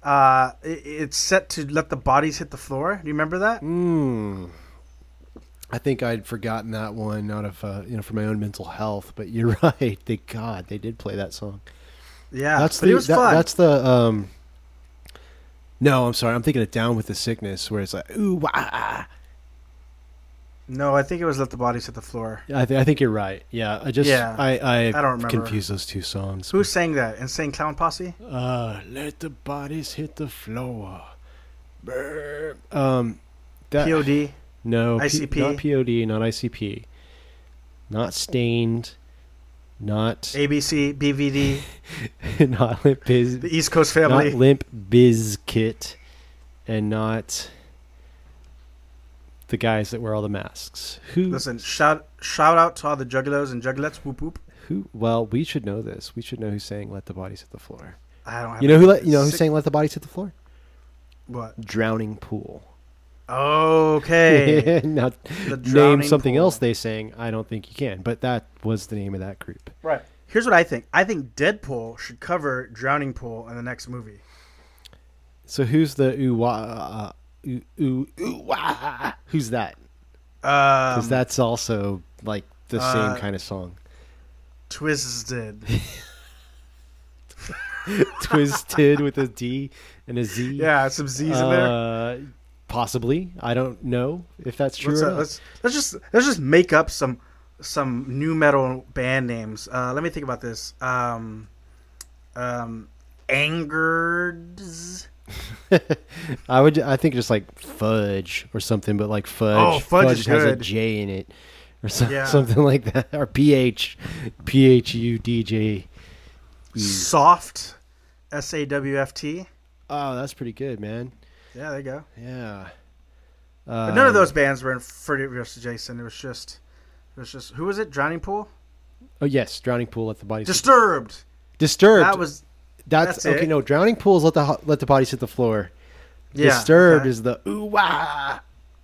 Uh, it, it's set to let the bodies hit the floor. Do you remember that? Mm. I think I'd forgotten that one out of uh, you know for my own mental health, but you're right. They God, they did play that song. Yeah, that's the it was that- fun. that's the um. No, I'm sorry. I'm thinking of Down with the Sickness, where it's like ooh wah. No, I think it was let the bodies hit the floor. I, th- I think you're right. Yeah, I just Yeah, I I, I don't remember. confuse those two songs. Who sang that? Insane Clown Posse. Uh, let the bodies hit the floor. Brr. Um, that Pod. no P- ICP? not POD, not ICP, not Staind, not ABC, BVD, not limp biz, the East Coast family. not limp bizkit, and not the guys that wear all the masks. Who? Listen, shout shout out to all the juggalos and juggalettes. Whoop whoop. Who? Well, we should know this. We should know who's saying "Let the bodies hit the floor." I don't. Have You know who? Let, you know who's sick- saying "Let the bodies hit the floor"? what? Drowning pool. Okay. now, name something Pool. else they sang. I don't think you can, but that was the name of that group. right. Here's what I think. I think Deadpool should cover Drowning Pool in the next movie. So who's the ooh uh, ooh ooh ooh wah? Who's that? Because Um, that's also like the uh, same kind of song. Twisted. Twisted with a D and a Z. Yeah, some Z's in there. Uh, possibly. I don't know if that's true. Let's, or uh, not. let's let's just let's just make up some some new metal band names. Uh, let me think about this. Um, um, Angereds. I would. I think just like fudge or something, but like fudge. Oh, Fudge is has a. J in it, or some, Yeah. something like that, or ph, p h u d j. Soft. S A W F T. Oh, that's pretty good, man. Yeah, there you go. Yeah. But none of Um, those bands were in Freddy vs. Jason. It was just, it was just who was it? Drowning Pool. Oh yes, drowning pool. at the body. Disturbed. Disturbed. That was that's, that's okay. it. No, drowning pools. Let the let the bodies hit the floor. yeah. Disturbed okay. is the ooh wah.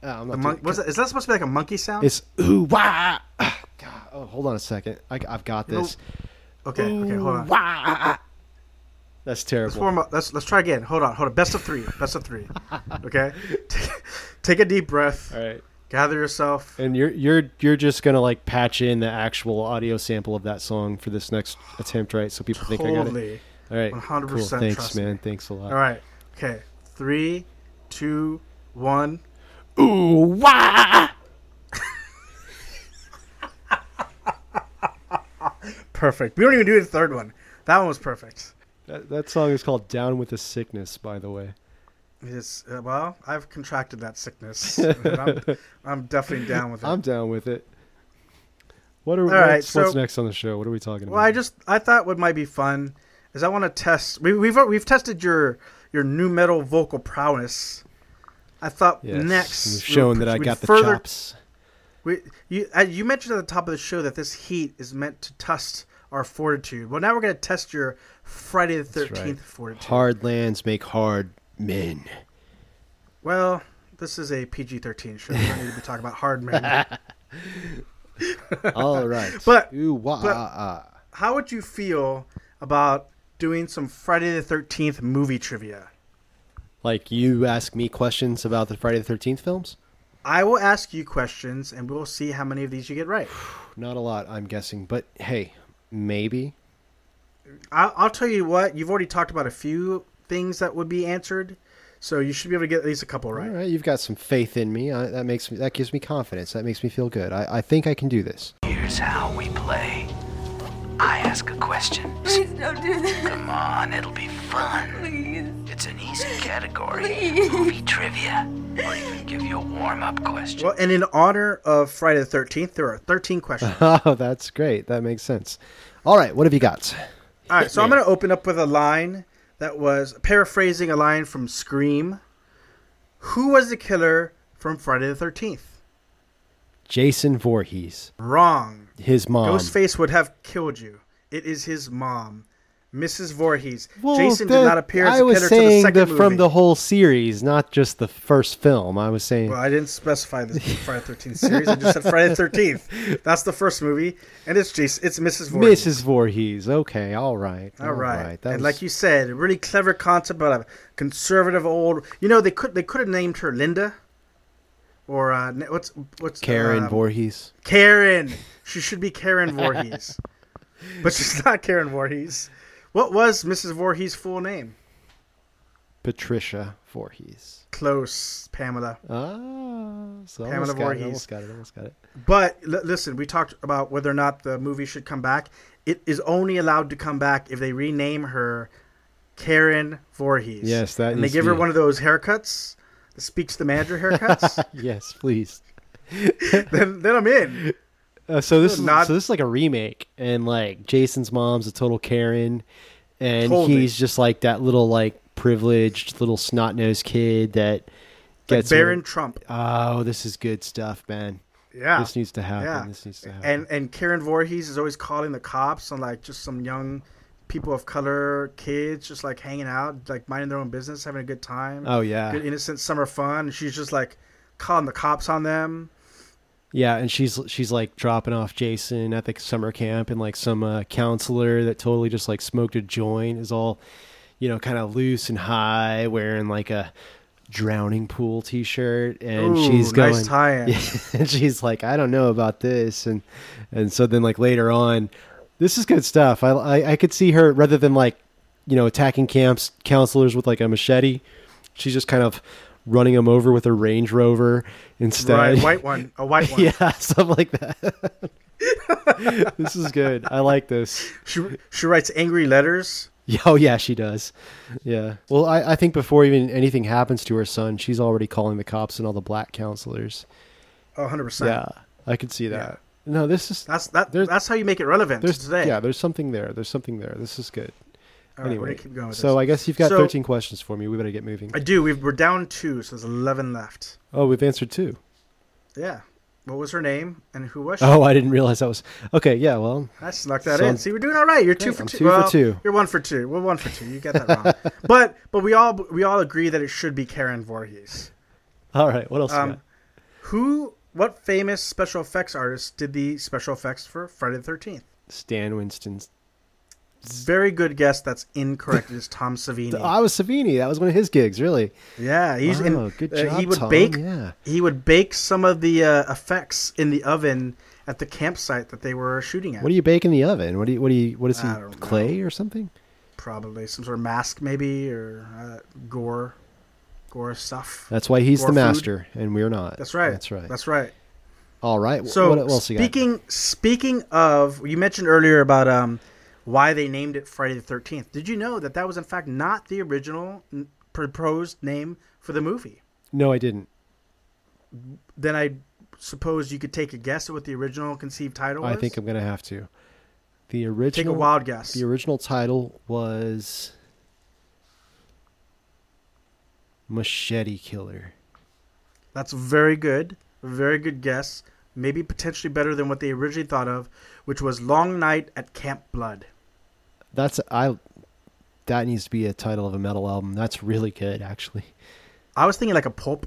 Oh, The mon- doing- was it, is that supposed to be like a monkey sound? It's ooh wah. Ah, God. Oh, hold on a second. I, I've got this. okay. Okay. Hold on. Wah. That's Let's terrible. up. Let's let's try again. Hold on. Hold on. Best of three. Best of three. Okay. Take, take a deep breath. All right. Gather yourself. And you're you're you're just gonna like patch in the actual audio sample of that song for this next attempt, right? So people think I got it. All right. 100% Cool. Thanks, me. man. Thanks a lot. All right. Okay. Three, two, one. Ooh wah. Perfect. We don't even do the third one. That one was perfect. That, that song is called "Down with the Sickness," by the way. It's, uh, well, I've contracted that sickness. I'm, I'm definitely down with it. I'm down with it. What are All right, what's, what's so- next on the show? What are we talking Well, about? I just I thought what might be fun is I want to test. We, we've we've tested your your new metal vocal prowess. I thought yes. next We've shown that I got the further- chops. We, you uh, you mentioned at the top of the show that this heat is meant to test our fortitude. Well, now we're going to test your Friday the Thirteenth right. fortitude. Hard lands make hard men. Well, this is a PG thirteen show. We don't need to be talking about hard men. All right. But- Ooh, wah, but- ah, ah. How would you feel about doing some Friday the Thirteenth movie trivia? like you ask me questions about the Friday the Thirteenth films. I will ask you questions, and we'll see how many of these you get right. Not a lot, I'm guessing, but hey, maybe. I'll, I'll tell you what. You've already talked about a few things that would be answered, so you should be able to get at least a couple right. All right, you've got some faith in me. I, that makes me. That gives me confidence. That makes me feel good. I, I think I can do this. Here's how we play. I ask a question. Please don't do that. Come on, it'll be fun. Please. It's an easy category. Please. Movie trivia. Or even give you a warm-up question. Well, and in honor of Friday the Thirteenth, there are thirteen questions. Oh, that's great. That makes sense. All right, what have you got? All right, so I'm going to open up with a line that was paraphrasing a line from Scream. Who was the killer from Friday the Thirteenth? Jason Voorhees, Wrong. His mom. Ghostface would have killed you. It is his mom, Mrs. Voorhees. Well, Jason the- did not appear as I a was the saying second the, movie. from the whole series, not just the first film. I was saying. Well, I didn't specify the Friday the Thirteenth series. I just said Friday the Thirteenth. That's the first movie, and it's Jason. It's Mrs. Voorhees. Mrs. Voorhees. Okay, all right. All right, That and was- like you said, a really clever concept about a conservative old. You know, they could they could have named her Linda, or uh, what's what's Karen um, Voorhees. Karen. She should be Karen Voorhees, but she's not Karen Voorhees. What was Mrs. Voorhees' full name? Patricia Voorhees. Close, Pamela. Ah, so Pamela almost got it. Voorhees. Almost got it. Almost got it. But l- listen, we talked about whether or not the movie should come back. It is only allowed to come back if they rename her Karen Voorhees. Yes, that and they give her one of those haircuts, the speak to the manager haircuts. Yes, please. then, then I'm in. Uh, so this is Not- so this is like a remake, and like Jason's mom's a total Karen, and Totally. he's just like that little like privileged little snot nosed kid that Like gets Baron Trump. Oh, this is good stuff, man. Yeah. This needs to happen. yeah. This needs to happen. And and Karen Voorhees is always calling the cops on like just some young people of color kids just like hanging out, like minding their own business, having a good time. oh yeah, Good innocent summer fun. And she's just like calling the cops on them. Yeah, and she's she's like dropping off Jason at the summer camp, and like some uh, counselor that totally just like smoked a joint is all, you know, kind of loose and high, wearing like a drowning pool T-shirt, and Ooh, she's going. nice tie-in. Yeah, and she's like, I don't know about this, and and so then like later on, this is good stuff. I I, I could see her rather than like you know, attacking camps counselors with like a machete. She's just kind of running him over with a Range Rover instead. Right, white one, a white one. yeah, something like that. this is good. I like this. She she writes angry letters. Yeah, Oh yeah, she does. Yeah. Well, I, I think before even anything happens to her son, she's already calling the cops and all the black counselors. Oh, 100 percent. Yeah, I could see that. No, this is That's that. That's how you make it relevant there's today. yeah, there's something there. There's something there. This is good. All right, anyway, gonna keep going with so this. I guess you've got So- 13 questions for me. We better get moving. I do. We've, we're down two, so there's 11 left. Oh, we've answered two. Yeah. What was her name and who was she? Oh, I didn't realize that was okay. Yeah, well, I snuck that So- in. See, we're doing all right. You're two Okay, for I'm two. two for two. You're one for two. We're one for two. You get that wrong. but but we all we all agree that it should be Karen Voorhees. all right. What else? Um, who? What famous special effects artist did the special effects for Friday the Thirteenth? Stan Winston's. Very good guess. That's incorrect. It is Tom Savini. I was Savini. That was one of his gigs. Really. yeah, he's oh, in. good job, uh, he would Tom. bake. Yeah. He would bake some of the uh, effects in the oven at the campsite that they were shooting at. What do you bake in the oven? What do you? What do you? What is he? Don't know. Clay or something? Probably some sort of mask, maybe, or uh, gore, gore stuff. That's why he's Or the food. master, and we're not. That's right. That's right. That's right. All right. So what got? speaking speaking of, you mentioned earlier about um, why they named it Friday the Thirteenth. Did you know that that was in fact not the original n- proposed name for the movie? No, I didn't. Then I suppose you could take a guess at what the original conceived title was. I think I'm gonna have to. The original. take a wild guess. The original title was Machete Killer. That's very good. Very good guess. Maybe potentially better than what they originally thought of, which was Long Night at Camp Blood. That's I. That needs to be a title of a metal album. That's really good, actually. I was thinking like a pulp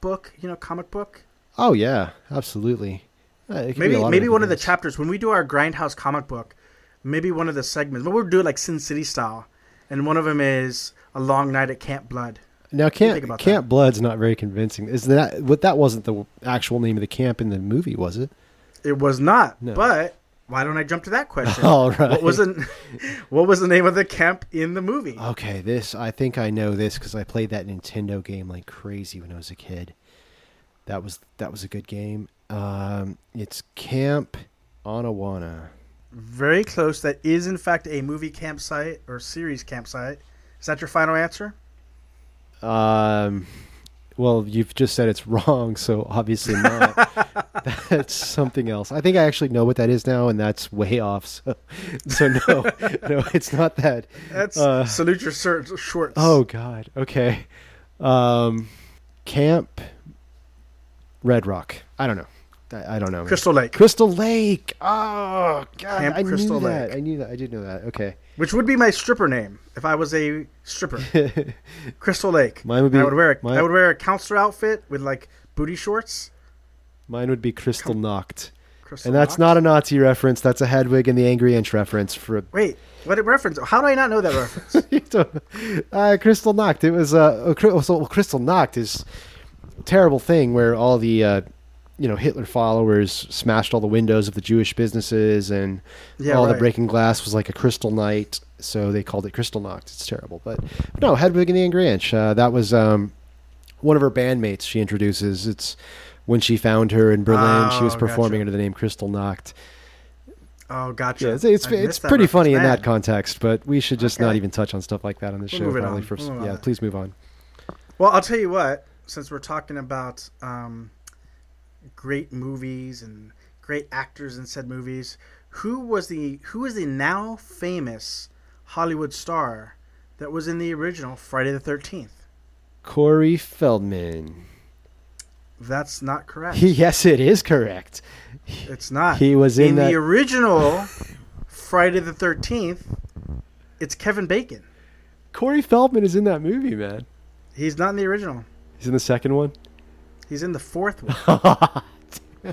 book, you know, comic book. Oh yeah, absolutely. Uh, Maybe maybe one of the chapters when we do our Grindhouse comic book, maybe one of the segments. But we'll do it like Sin City style, and one of them is a long night at Camp Blood. Now, Camp Camp Blood's not very convincing. Is that what? That wasn't the actual name of the camp in the movie, was it? It was not, No. but why don't I jump to that question? All right. What was the What was the name of the camp in the movie? Okay, this I think I know this because I played that Nintendo game like crazy when I was a kid. That was that was a good game. Um, it's Camp Anawanna. Very close. That is in fact a movie campsite or series campsite. Is that your final answer? Um, well, you've just said it's wrong, so obviously not. That's something else. I think I actually know what that is now, and that's way off. So, so no, no, it's not that. That's Uh, salute your sir, shorts. Oh God. Okay. Um, Camp Red Rock. I don't know. I, I don't know. Crystal Lake, Crystal Lake. Oh God. Camp I Crystal knew that. Lake. I knew that. I did know that. Okay. which would be my stripper name if I was a stripper. Crystal Lake. Mine would And I would wear a, mine- I would wear a counselor outfit with like booty shorts. Mine would be Krystal Nacht. Crystal And that's Knox. not a Nazi reference. That's a Hedwig and the Angry Inch reference for Wait, what reference? How do I not know that reference? uh, Krystal Nacht. It was uh, so Kristallnacht is a terrible thing where all the uh, you know Hitler followers smashed all the windows of the Jewish businesses and Yeah, all the breaking glass was like a crystal night, so they called it Kristallnacht. It's terrible, but no, Hedwig and the Angry Inch. Uh, that was um, one of her bandmates. She introduces it's. When she found her in Berlin, she was Oh, performing gotcha. under the name Krystal Nacht. Oh, gotcha. Yeah, it's it's, it's pretty reference. funny in that context, but we should just not even touch on stuff like that on this We'll show. move it Probably on. for We'll yeah, on. please move on. Well, I'll tell you what. Since we're talking about um, great movies and great actors in said movies, who was the who is the now famous Hollywood star that was in the original Friday the Thirteenth? Corey Feldman. That's not correct. yes, it is correct. it's not. He was in that- the original Friday the Thirteenth. It's Kevin Bacon. Corey Feldman is in that movie, man. He's not in the original. He's in the second one. He's in the fourth one.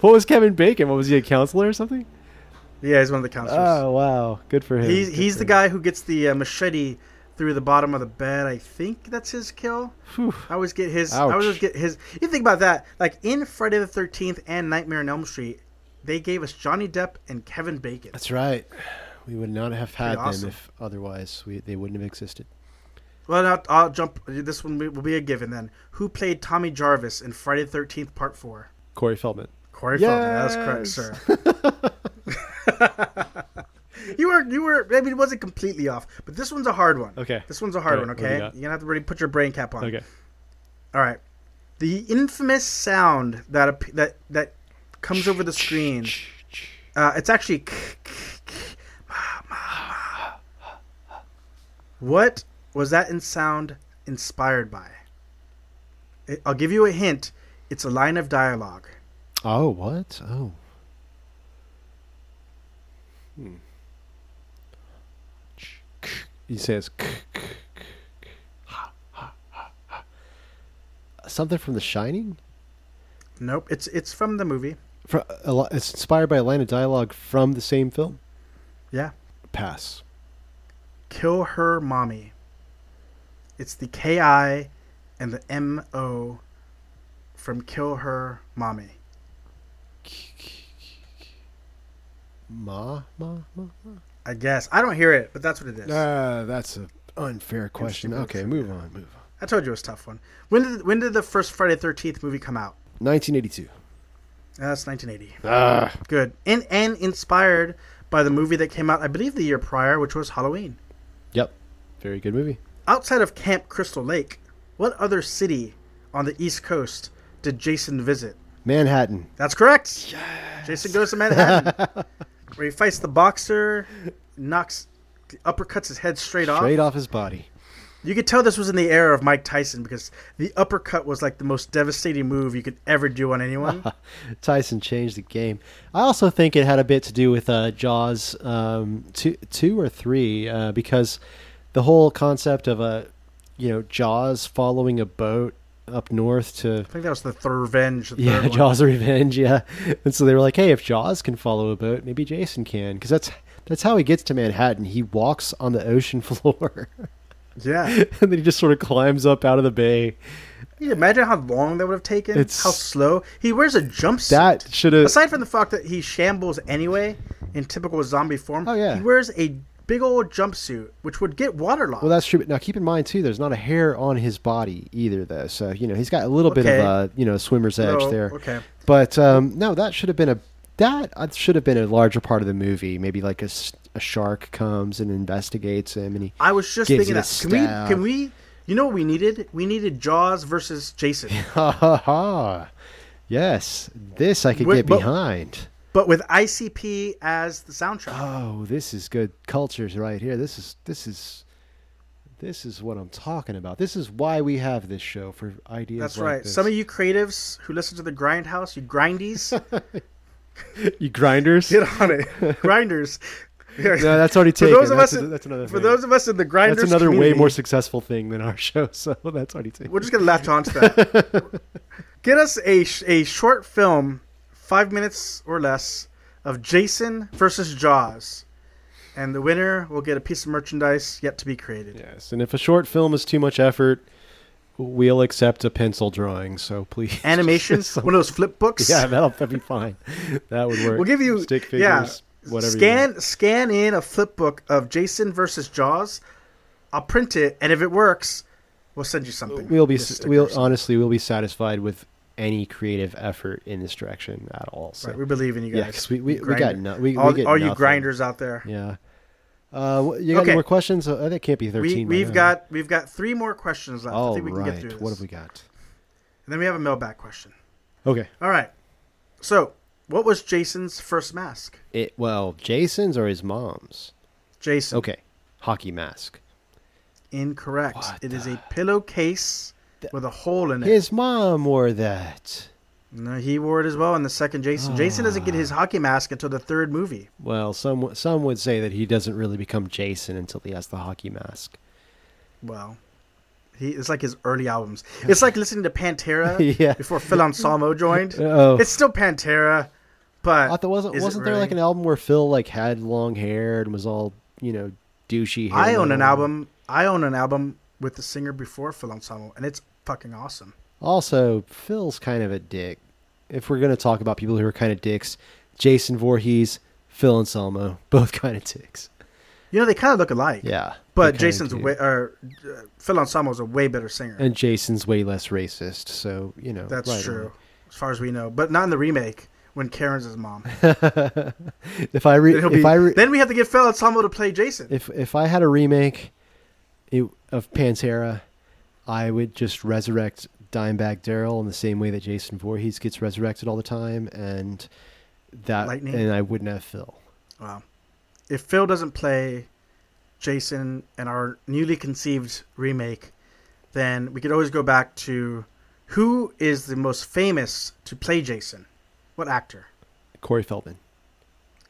What was Kevin Bacon? What was he a counselor or something? yeah, he's one of the counselors. Oh wow, good for him. He's Good he's for the him. guy who gets the uh, machete through the bottom of the bed. I think that's his kill. Whew. I always get his. I always get his. You think about that? Like in Friday the Thirteenth and Nightmare on Elm Street, they gave us Johnny Depp and Kevin Bacon. That's right. We would not have had Pretty them if otherwise we, they wouldn't have existed. Well, now I'll jump. This one will be a given then. Who played Tommy Jarvis in Friday the Thirteenth Part Four? Corey Feldman. Corey Feldman. That's correct, sir. you were you were. maybe it wasn't completely off, but this one's a hard one. Okay. This one's a hard Okay, one. what do you Okay, you're gonna have to really put your brain cap on. Okay. All right. The infamous sound that that that comes over the screen. Uh, it's actually. What was that in sound inspired by? I'll give you a hint. It's a line of dialogue. Oh, what? Oh. Hmm. He says something from The Shining. Nope. It's it's from the movie. It's inspired by a line of dialogue from the same film. Yeah. Pass. Kill her mommy. It's the K I and the M O from Kill Her Mommy. Ma, Ma, ma, ma. I guess. I don't hear it, but that's what it is. Ah, that's an unfair question. Okay, move on, move on. I told you it was a tough one. When did when did the first Friday Thirteenth movie come out? 1982. Uh, That's 1980. Ah, Good. And and inspired by the movie that came out, I believe, the year prior, which was Halloween. yep. Very good movie. Outside of Camp Crystal Lake, what other city on the East Coast did Jason visit? Manhattan. That's correct. Yes. Jason goes to Manhattan, where he fights the boxer, knocks, uppercuts his head straight, Straight off. Straight off his body. You could tell this was in the era of Mike Tyson because the uppercut was like the most devastating move you could ever do on anyone. Tyson changed the game. I also think it had a bit to do with uh, Jaws um, two, two or three, uh, because the whole concept of a, you know, Jaws following a boat up north to I think that was the third revenge. the yeah, third one. Jaws Revenge, yeah. And so they were like, hey, if Jaws can follow a boat, maybe Jason can, because that's that's how he gets to Manhattan. He walks on the ocean floor, Yeah. and then he just sort of climbs up out of the bay. Can you imagine how long that would have taken? It's- how slow? He wears a jumpsuit. That should have. Aside from the fact that he shambles anyway in typical zombie form, Oh, yeah. he wears a big old jumpsuit, which would get waterlogged. Well, that's true. But now keep in mind too, there's not a hair on his body either, though. So you know he's got a little bit of a you know swimmer's edge Oh, there. Okay. But um, no, that should have been a that uh, should have been a larger part of the movie. Maybe like a shark comes and investigates him, and he I was just Gives thinking a that. Can we? Can we? You know what we needed? We needed Jaws versus Jason, ha ha ha. Yes, this I could Wait, get behind. but with ICP as the soundtrack. Oh, this is good cultures right here. This is this is this is what I'm talking about. This is why we have this show for ideas. That's like right. this. Some of you creatives who listen to the Grindhouse, you grindies, you grinders. get on it. Grinders. No, that's already For those of that's, us a- that's another For thing. those of us in the grinders, That's another way more successful thing than our show. So that's already taken. We're just gonna latch on to that. Get us a a short film, five minutes or less, of Jason versus Jaws, and the winner will get a piece of merchandise yet to be created. Yes, and if a short film is too much effort, we'll accept a pencil drawing. So please, Animation, one of those flip books. yeah, that'll, that'll be fine. That would work. we'll give you stick figures, yeah, whatever. Scan scan in a flip book of Jason versus Jaws. I'll print it, and if it works, we'll send you something. We'll be With s- stickers. we'll honestly we'll be satisfied with any creative effort in this direction at all. So Right, we believe in you guys. yeah, because we, we, we got no, we, all, we all you grinders out there. Yeah. Uh, you got Okay. any more questions? Uh, that can't be thirteen. by we've now. got we've got three more questions left. I think we can get through this. What have we got? And then we have a mailbag question. Okay. All right. So, what was Jason's first mask? It well, Jason's or his mom's? Jason. Okay. Hockey mask. Incorrect. What It is the- a pillowcase with a hole in it. His mom wore that. No, he wore it as well in the second Jason. Jason doesn't get Ah. his hockey mask until the third movie. Well, some some would say that he doesn't really become Jason until he has the hockey mask. Well, he it's like his early albums. It's like listening to Pantera Yeah. before Phil Anselmo joined. Oh. It's still Pantera, but I thought wasn't wasn't there like an album where Phil like had long hair and was all you know douchey? hair I own an album. I own an album with the singer before Phil Anselmo, and it's fucking awesome. Also, Phil's kind of a dick. If we're gonna talk about people who are kind of dicks, Jason Voorhees, Phil Anselmo, both kind of dicks. You know, they kind of look alike. Yeah, But Jason's way, or uh, Phil Anselmo's a way better singer. and Jason's way less racist. So you know That's right true, on. as far as we know. But not in the remake when Karen's his mom. If I re- Then, if be, I re- then we have to get Phil Anselmo to play Jason. if if I had a remake it, of Pantera, I would just resurrect Dimebag Darrell in the same way that Jason Voorhees gets resurrected all the time, and that Lightning? and I wouldn't have Phil. Wow. If Phil doesn't play Jason in our newly conceived remake, then we could always go back to who is the most famous to play Jason? What actor? Corey Feldman.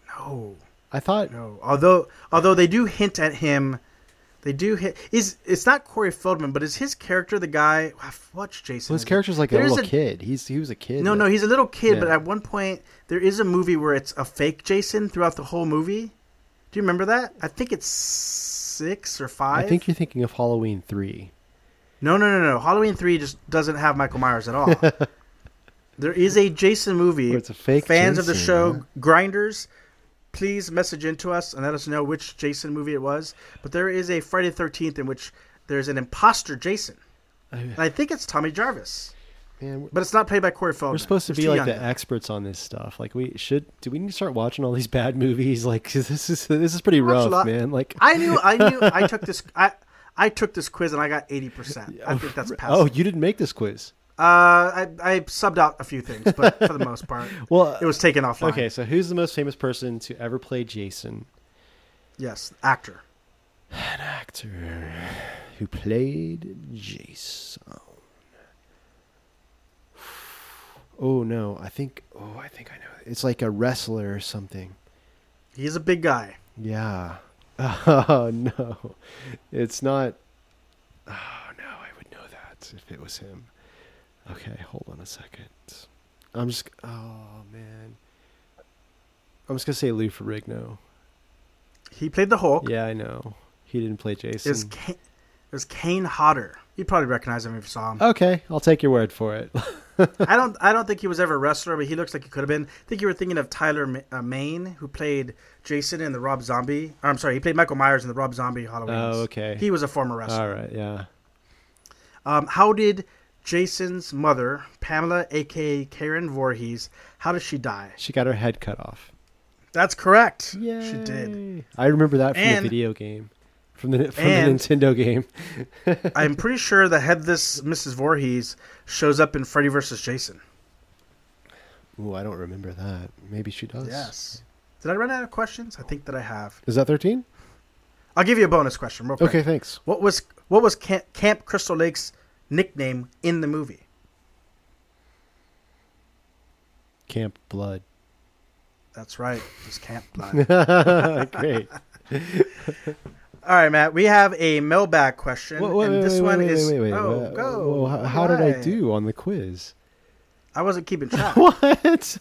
No, I thought no. Although, although they do hint at him, they do hit. Is it's not Corey Feldman, but is his character the guy? I've Jason. well, his character's like a little kid. He's he was a kid. No, that- no, he's a little kid, Yeah. but at one point there is a movie where it's a fake Jason throughout the whole movie. Do you remember that? I think it's six or five. I think you're thinking of Halloween three. No, no, no, no. Halloween three just doesn't have Michael Myers at all. there is a Jason movie. Where it's a fake Fans of the show, huh? Grinders, please message into us and let us know which Jason movie it was. But there is a Friday Thirteenth in which there's an imposter Jason, oh, and I think it's Tommy Jarvis, Man, but it's not played by Corey Feldman. we're supposed to It's be like the experts on this stuff. Like we should. Do we need to start watching all these bad movies? Like this is this is pretty rough, man. Like I knew, I knew, I took this, I, I took this quiz and I got eighty percent. I oh, think that's passing. oh, you didn't make this quiz. Uh, I, I subbed out a few things, but for the most part, Well, it was taken offline. okay. So who's the most famous person to ever play Jason? Yes, actor. An actor who played Jason. Oh no, I think. Oh, I think I know. It's like a wrestler or something. He's a big guy. Yeah. Oh no, it's not. Oh no, I would know that if it was him. Okay, hold on a second. I'm just. Oh man. I'm just gonna say Lou Ferrigno. He played the Hulk. Yeah, I know. He didn't play It Jason. was, Kane, it was Kane Hodder. You'd probably recognize him if you saw him. Okay, I'll take your word for it. I don't. I don't think he was ever a wrestler, but he looks like he could have been. I think you were thinking of Tyler Ma- uh, Mane, who played Jason in the Rob Zombie. Or, I'm sorry, he played Michael Myers in the Rob Zombie Halloween. Oh, okay. He was a former wrestler. All right, yeah. Um, how did Jason's mother, Pamela, aka Karen Voorhees, how did she die? She got her head cut off. That's correct. Yeah, She did. I remember that from And- the video game, from the from and- the Nintendo game. I'm pretty sure the headless Mrs. Voorhees shows up in Freddy vs. Jason. Ooh, I don't remember that. Maybe she does. Yes. Did I run out of questions? I think that I have. Is that thirteen? I'll give you a bonus question real quick. Okay, thanks. What was what was Camp, Camp Crystal Lake's nickname in the movie? Camp Blood. That's right. It was Camp Blood. Great. All right, Matt. We have a mailbag question, Wait, wait, and this wait, one is wait, wait, oh go. Well, how, how did I do on the quiz? I wasn't keeping track. What?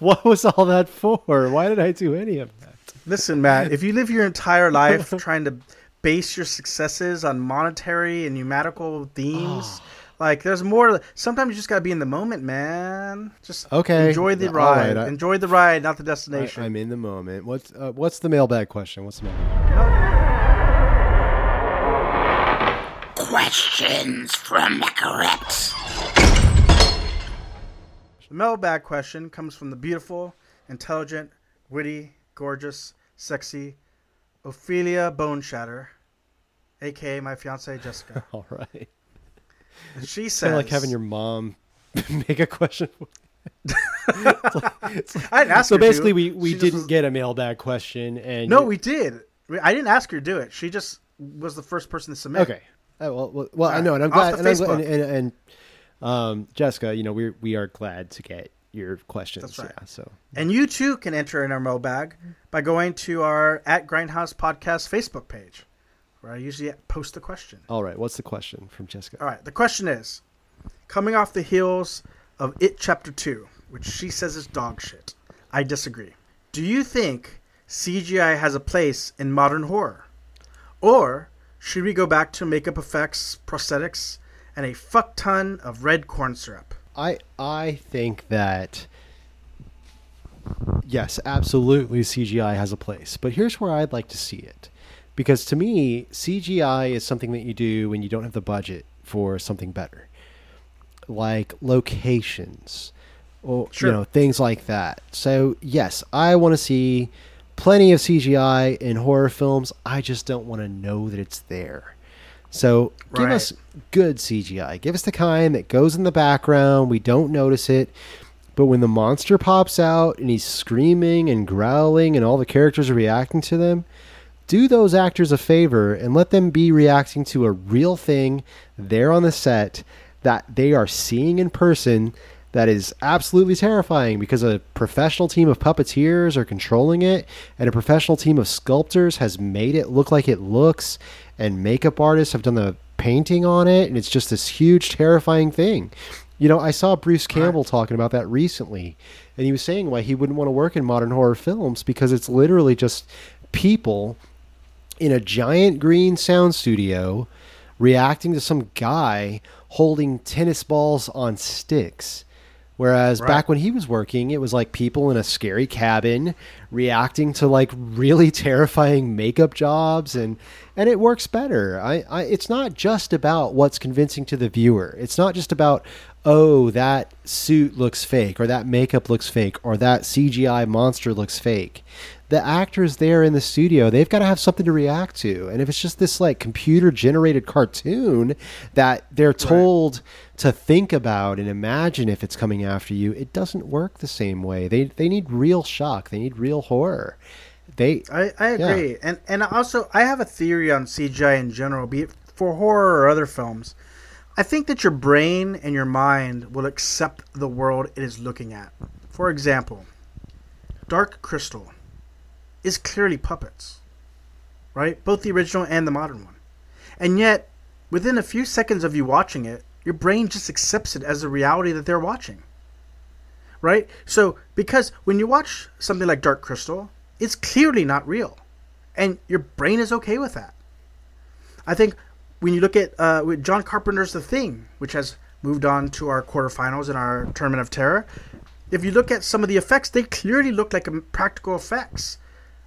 what was all that for? Why did I do any of that? Listen, Matt. If you live your entire life trying to base your successes on monetary and numerical themes. Like there's more. Sometimes you just gotta be in the moment, man. Just Okay. Enjoy the All ride. right, I- enjoy the ride, not the destination. I'm in the moment. What's uh, what's the mailbag question? What's the mailbag? Questions from Macarettes. The mailbag question comes from the beautiful, intelligent, witty, gorgeous, sexy Ophelia Bone Shatter, aka my fiance Jessica. All right. And she Kind of like having your mom make a question. I didn't ask So her to. basically, we, we She didn't was- get a mailbag question, and No, you- we did. I didn't ask her to do it. She just was the first person to submit. Okay. Uh, well, well, well I Alright. know, and I'm Off glad. the And, I'm glad- and, and, and, um, Jessica, you know, we we are glad to get your questions. That's right. Yeah, so And you too can enter in our mailbag by going to our at Grindhouse Podcast Facebook page, where I usually post the question. all right. What's the question from Jessica? All right. The question is, coming off the heels of It Chapter Two, which she says is dog shit. I disagree. Do you think CGI has a place in modern horror, or should we go back to makeup effects, prosthetics, and a fuck ton of red corn syrup? I I think that yes, absolutely CGI has a place. But here's where I'd like to see it. Because to me, CGI is something that you do when you don't have the budget for something better. Like locations or Sure. you know, things like that. So, yes, I want to see plenty of CGI in horror films. I just don't want to know that it's there. So, give Right. us good CGI. Give us the kind that goes in the background, we don't notice it. But when the monster pops out and he's screaming and growling and all the characters are reacting to them, do those actors a favor and let them be reacting to a real thing there on the set that they are seeing in person that is absolutely terrifying because a professional team of puppeteers are controlling it and a professional team of sculptors has made it look like it looks and makeup artists have done the painting on it and it's just this huge terrifying thing. You know, I saw Bruce Campbell talking about that recently, and he was saying why he wouldn't want to work in modern horror films because it's literally just people in a giant green sound studio reacting to some guy holding tennis balls on sticks. Whereas Right. back when he was working, it was like people in a scary cabin reacting to like really terrifying makeup jobs and and it works better. I, I it's not just about what's convincing to the viewer. It's not just about oh that suit looks fake or that makeup looks fake or that CGI monster looks fake. The actors there in the studio, they've got to have something to react to. And if it's just this like computer generated cartoon that they're told to think about and imagine if it's coming after you, it doesn't work the same way. They they need real shock. They need real horror. They I, I agree, and and also I have a theory on CGI in general, be it for horror or other films. I think that your brain and your mind will accept the world it is looking at. For example, Dark Crystal is clearly puppets, right? Both the original and the modern one, and yet within a few seconds of you watching it, your brain just accepts it as the reality that they're watching. Right? So, because when you watch something like Dark Crystal, it's clearly not real. And your brain is okay with that. I think when you look at uh, with John Carpenter's The Thing, which has moved on to our quarterfinals in our Tournament of Terror, if you look at some of the effects, they clearly look like practical effects.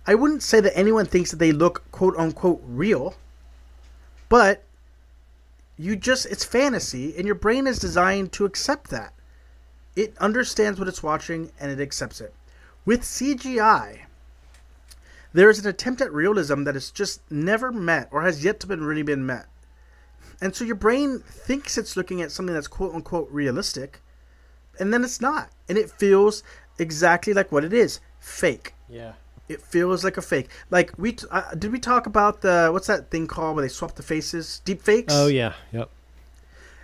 I wouldn't say that anyone thinks that they look quote unquote real, but you just, it's fantasy, and your brain is designed to accept that. It understands what it's watching and it accepts it. With CGI, there is an attempt at realism that is just never met or has yet to been really been met. And so your brain thinks it's looking at something that's quote unquote realistic, and then it's not. And it feels exactly like what it is fake. yeah. It feels like a fake. Like we t- uh, did we talk about the what's that thing called where they swap the faces? Deep fakes. Oh yeah. Yep.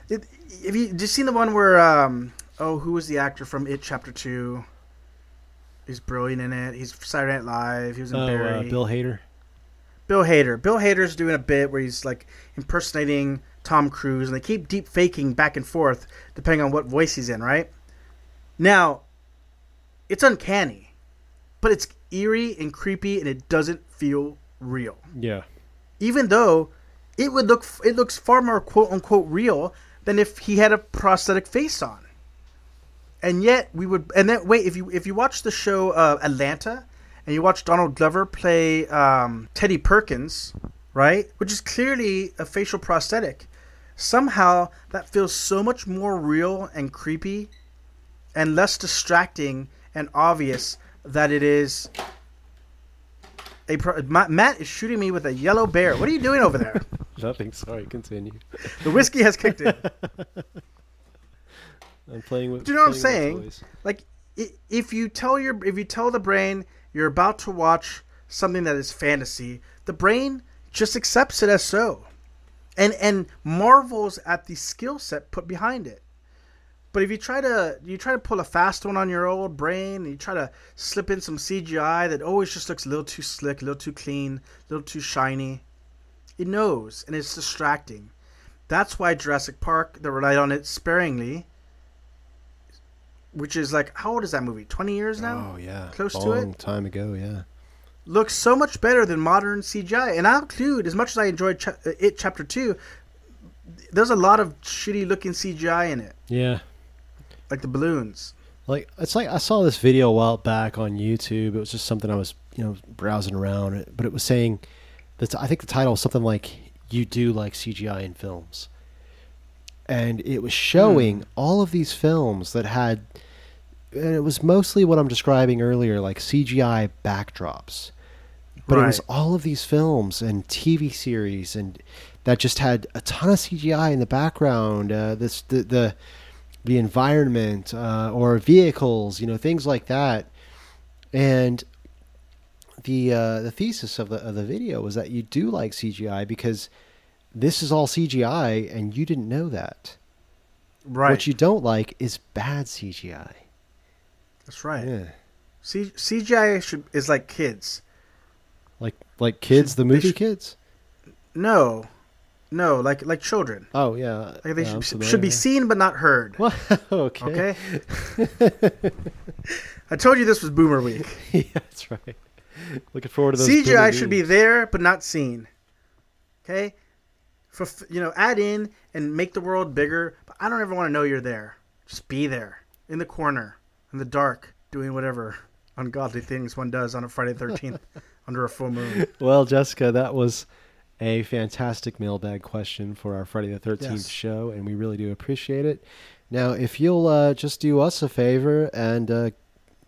It, have you just seen the one where um oh who was the actor from It Chapter Two? He's brilliant in it. He's Saturday Night Live. He was in Oh, Barry. uh, Bill Hader. Bill Hader. Bill Hader's doing a bit where he's like impersonating Tom Cruise, and they keep deep faking back and forth depending on what voice he's in. Right now, it's uncanny, but it's eerie and creepy, and it doesn't feel real. Yeah. Even though it would look, it looks far more quote unquote real than if he had a prosthetic face on. And yet we would, and then wait if you if you watch the show uh, Atlanta, and you watch Donald Glover play um, Teddy Perkins, right, which is clearly a facial prosthetic, somehow that feels so much more real and creepy, and less distracting and obvious that it is. A pro- Ma- Matt is shooting me with a yellow bear. What are you doing over there? Nothing. Sorry. Continue. The whiskey has kicked in. I'm playing with. Do you know what I'm saying? like if you tell your if you tell the brain you're about to watch something that is fantasy the brain just accepts it as so and and marvels at the skill set put behind it but if you try to you try to pull a fast one on your old brain and you try to slip in some cgi that always just looks a little too slick a little too clean a little too shiny it knows and it's distracting that's why jurassic park they relied on it sparingly which is like how old is that movie 20 years now Oh yeah. Close to it. Long time ago. Yeah. looks so much better than modern cgi and i'll include as much as i enjoyed cha- uh, it chapter 2 there's a lot of shitty looking cgi in it Yeah. Like the balloons Like it's like I saw this video a while back on YouTube. It was just something I was you know browsing around, but it was saying that I think the title was something like "You do like CGI in films," and it was showing all of these films that had, and it was mostly what I'm describing earlier, like CGI backdrops. But it was all of these films and TV series and that just had a ton of CGI in the background. Uh, this the the the environment uh, or vehicles, you know, things like that. And the uh, the thesis of the of the video was that you do like CGI because this is all CGI and you didn't know that. Right. What you don't like is bad CGI. That's right. Yeah. C- CGI should is like kids. Like like kids, Should- the movie should- kids. No, no, like like children. Oh yeah, Like they yeah, should, should be seen but not heard. Well, okay. Okay. I told you this was Boomer Week. yeah, that's right. Looking forward to those. CGI should be there but not seen. Okay, for you know, add in and make the world bigger. But I don't ever want to know you're there. Just be there in the corner in the dark, doing whatever ungodly things one does on a Friday Thirteenth under a full moon. Well, Jessica, that was a fantastic mailbag question for our Friday the Thirteenth Yes. show, and we really do appreciate it. Now, if you'll uh, just do us a favor and uh,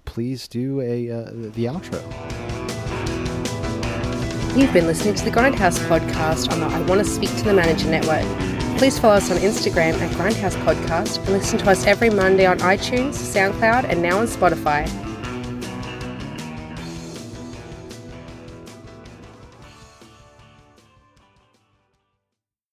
please do a uh, the outro. You've been listening to the Grindhouse podcast on the I Want to Speak to the Manager network. Please follow us on Instagram at Grindhouse Podcast and listen to us every Monday on iTunes, SoundCloud, and now on Spotify.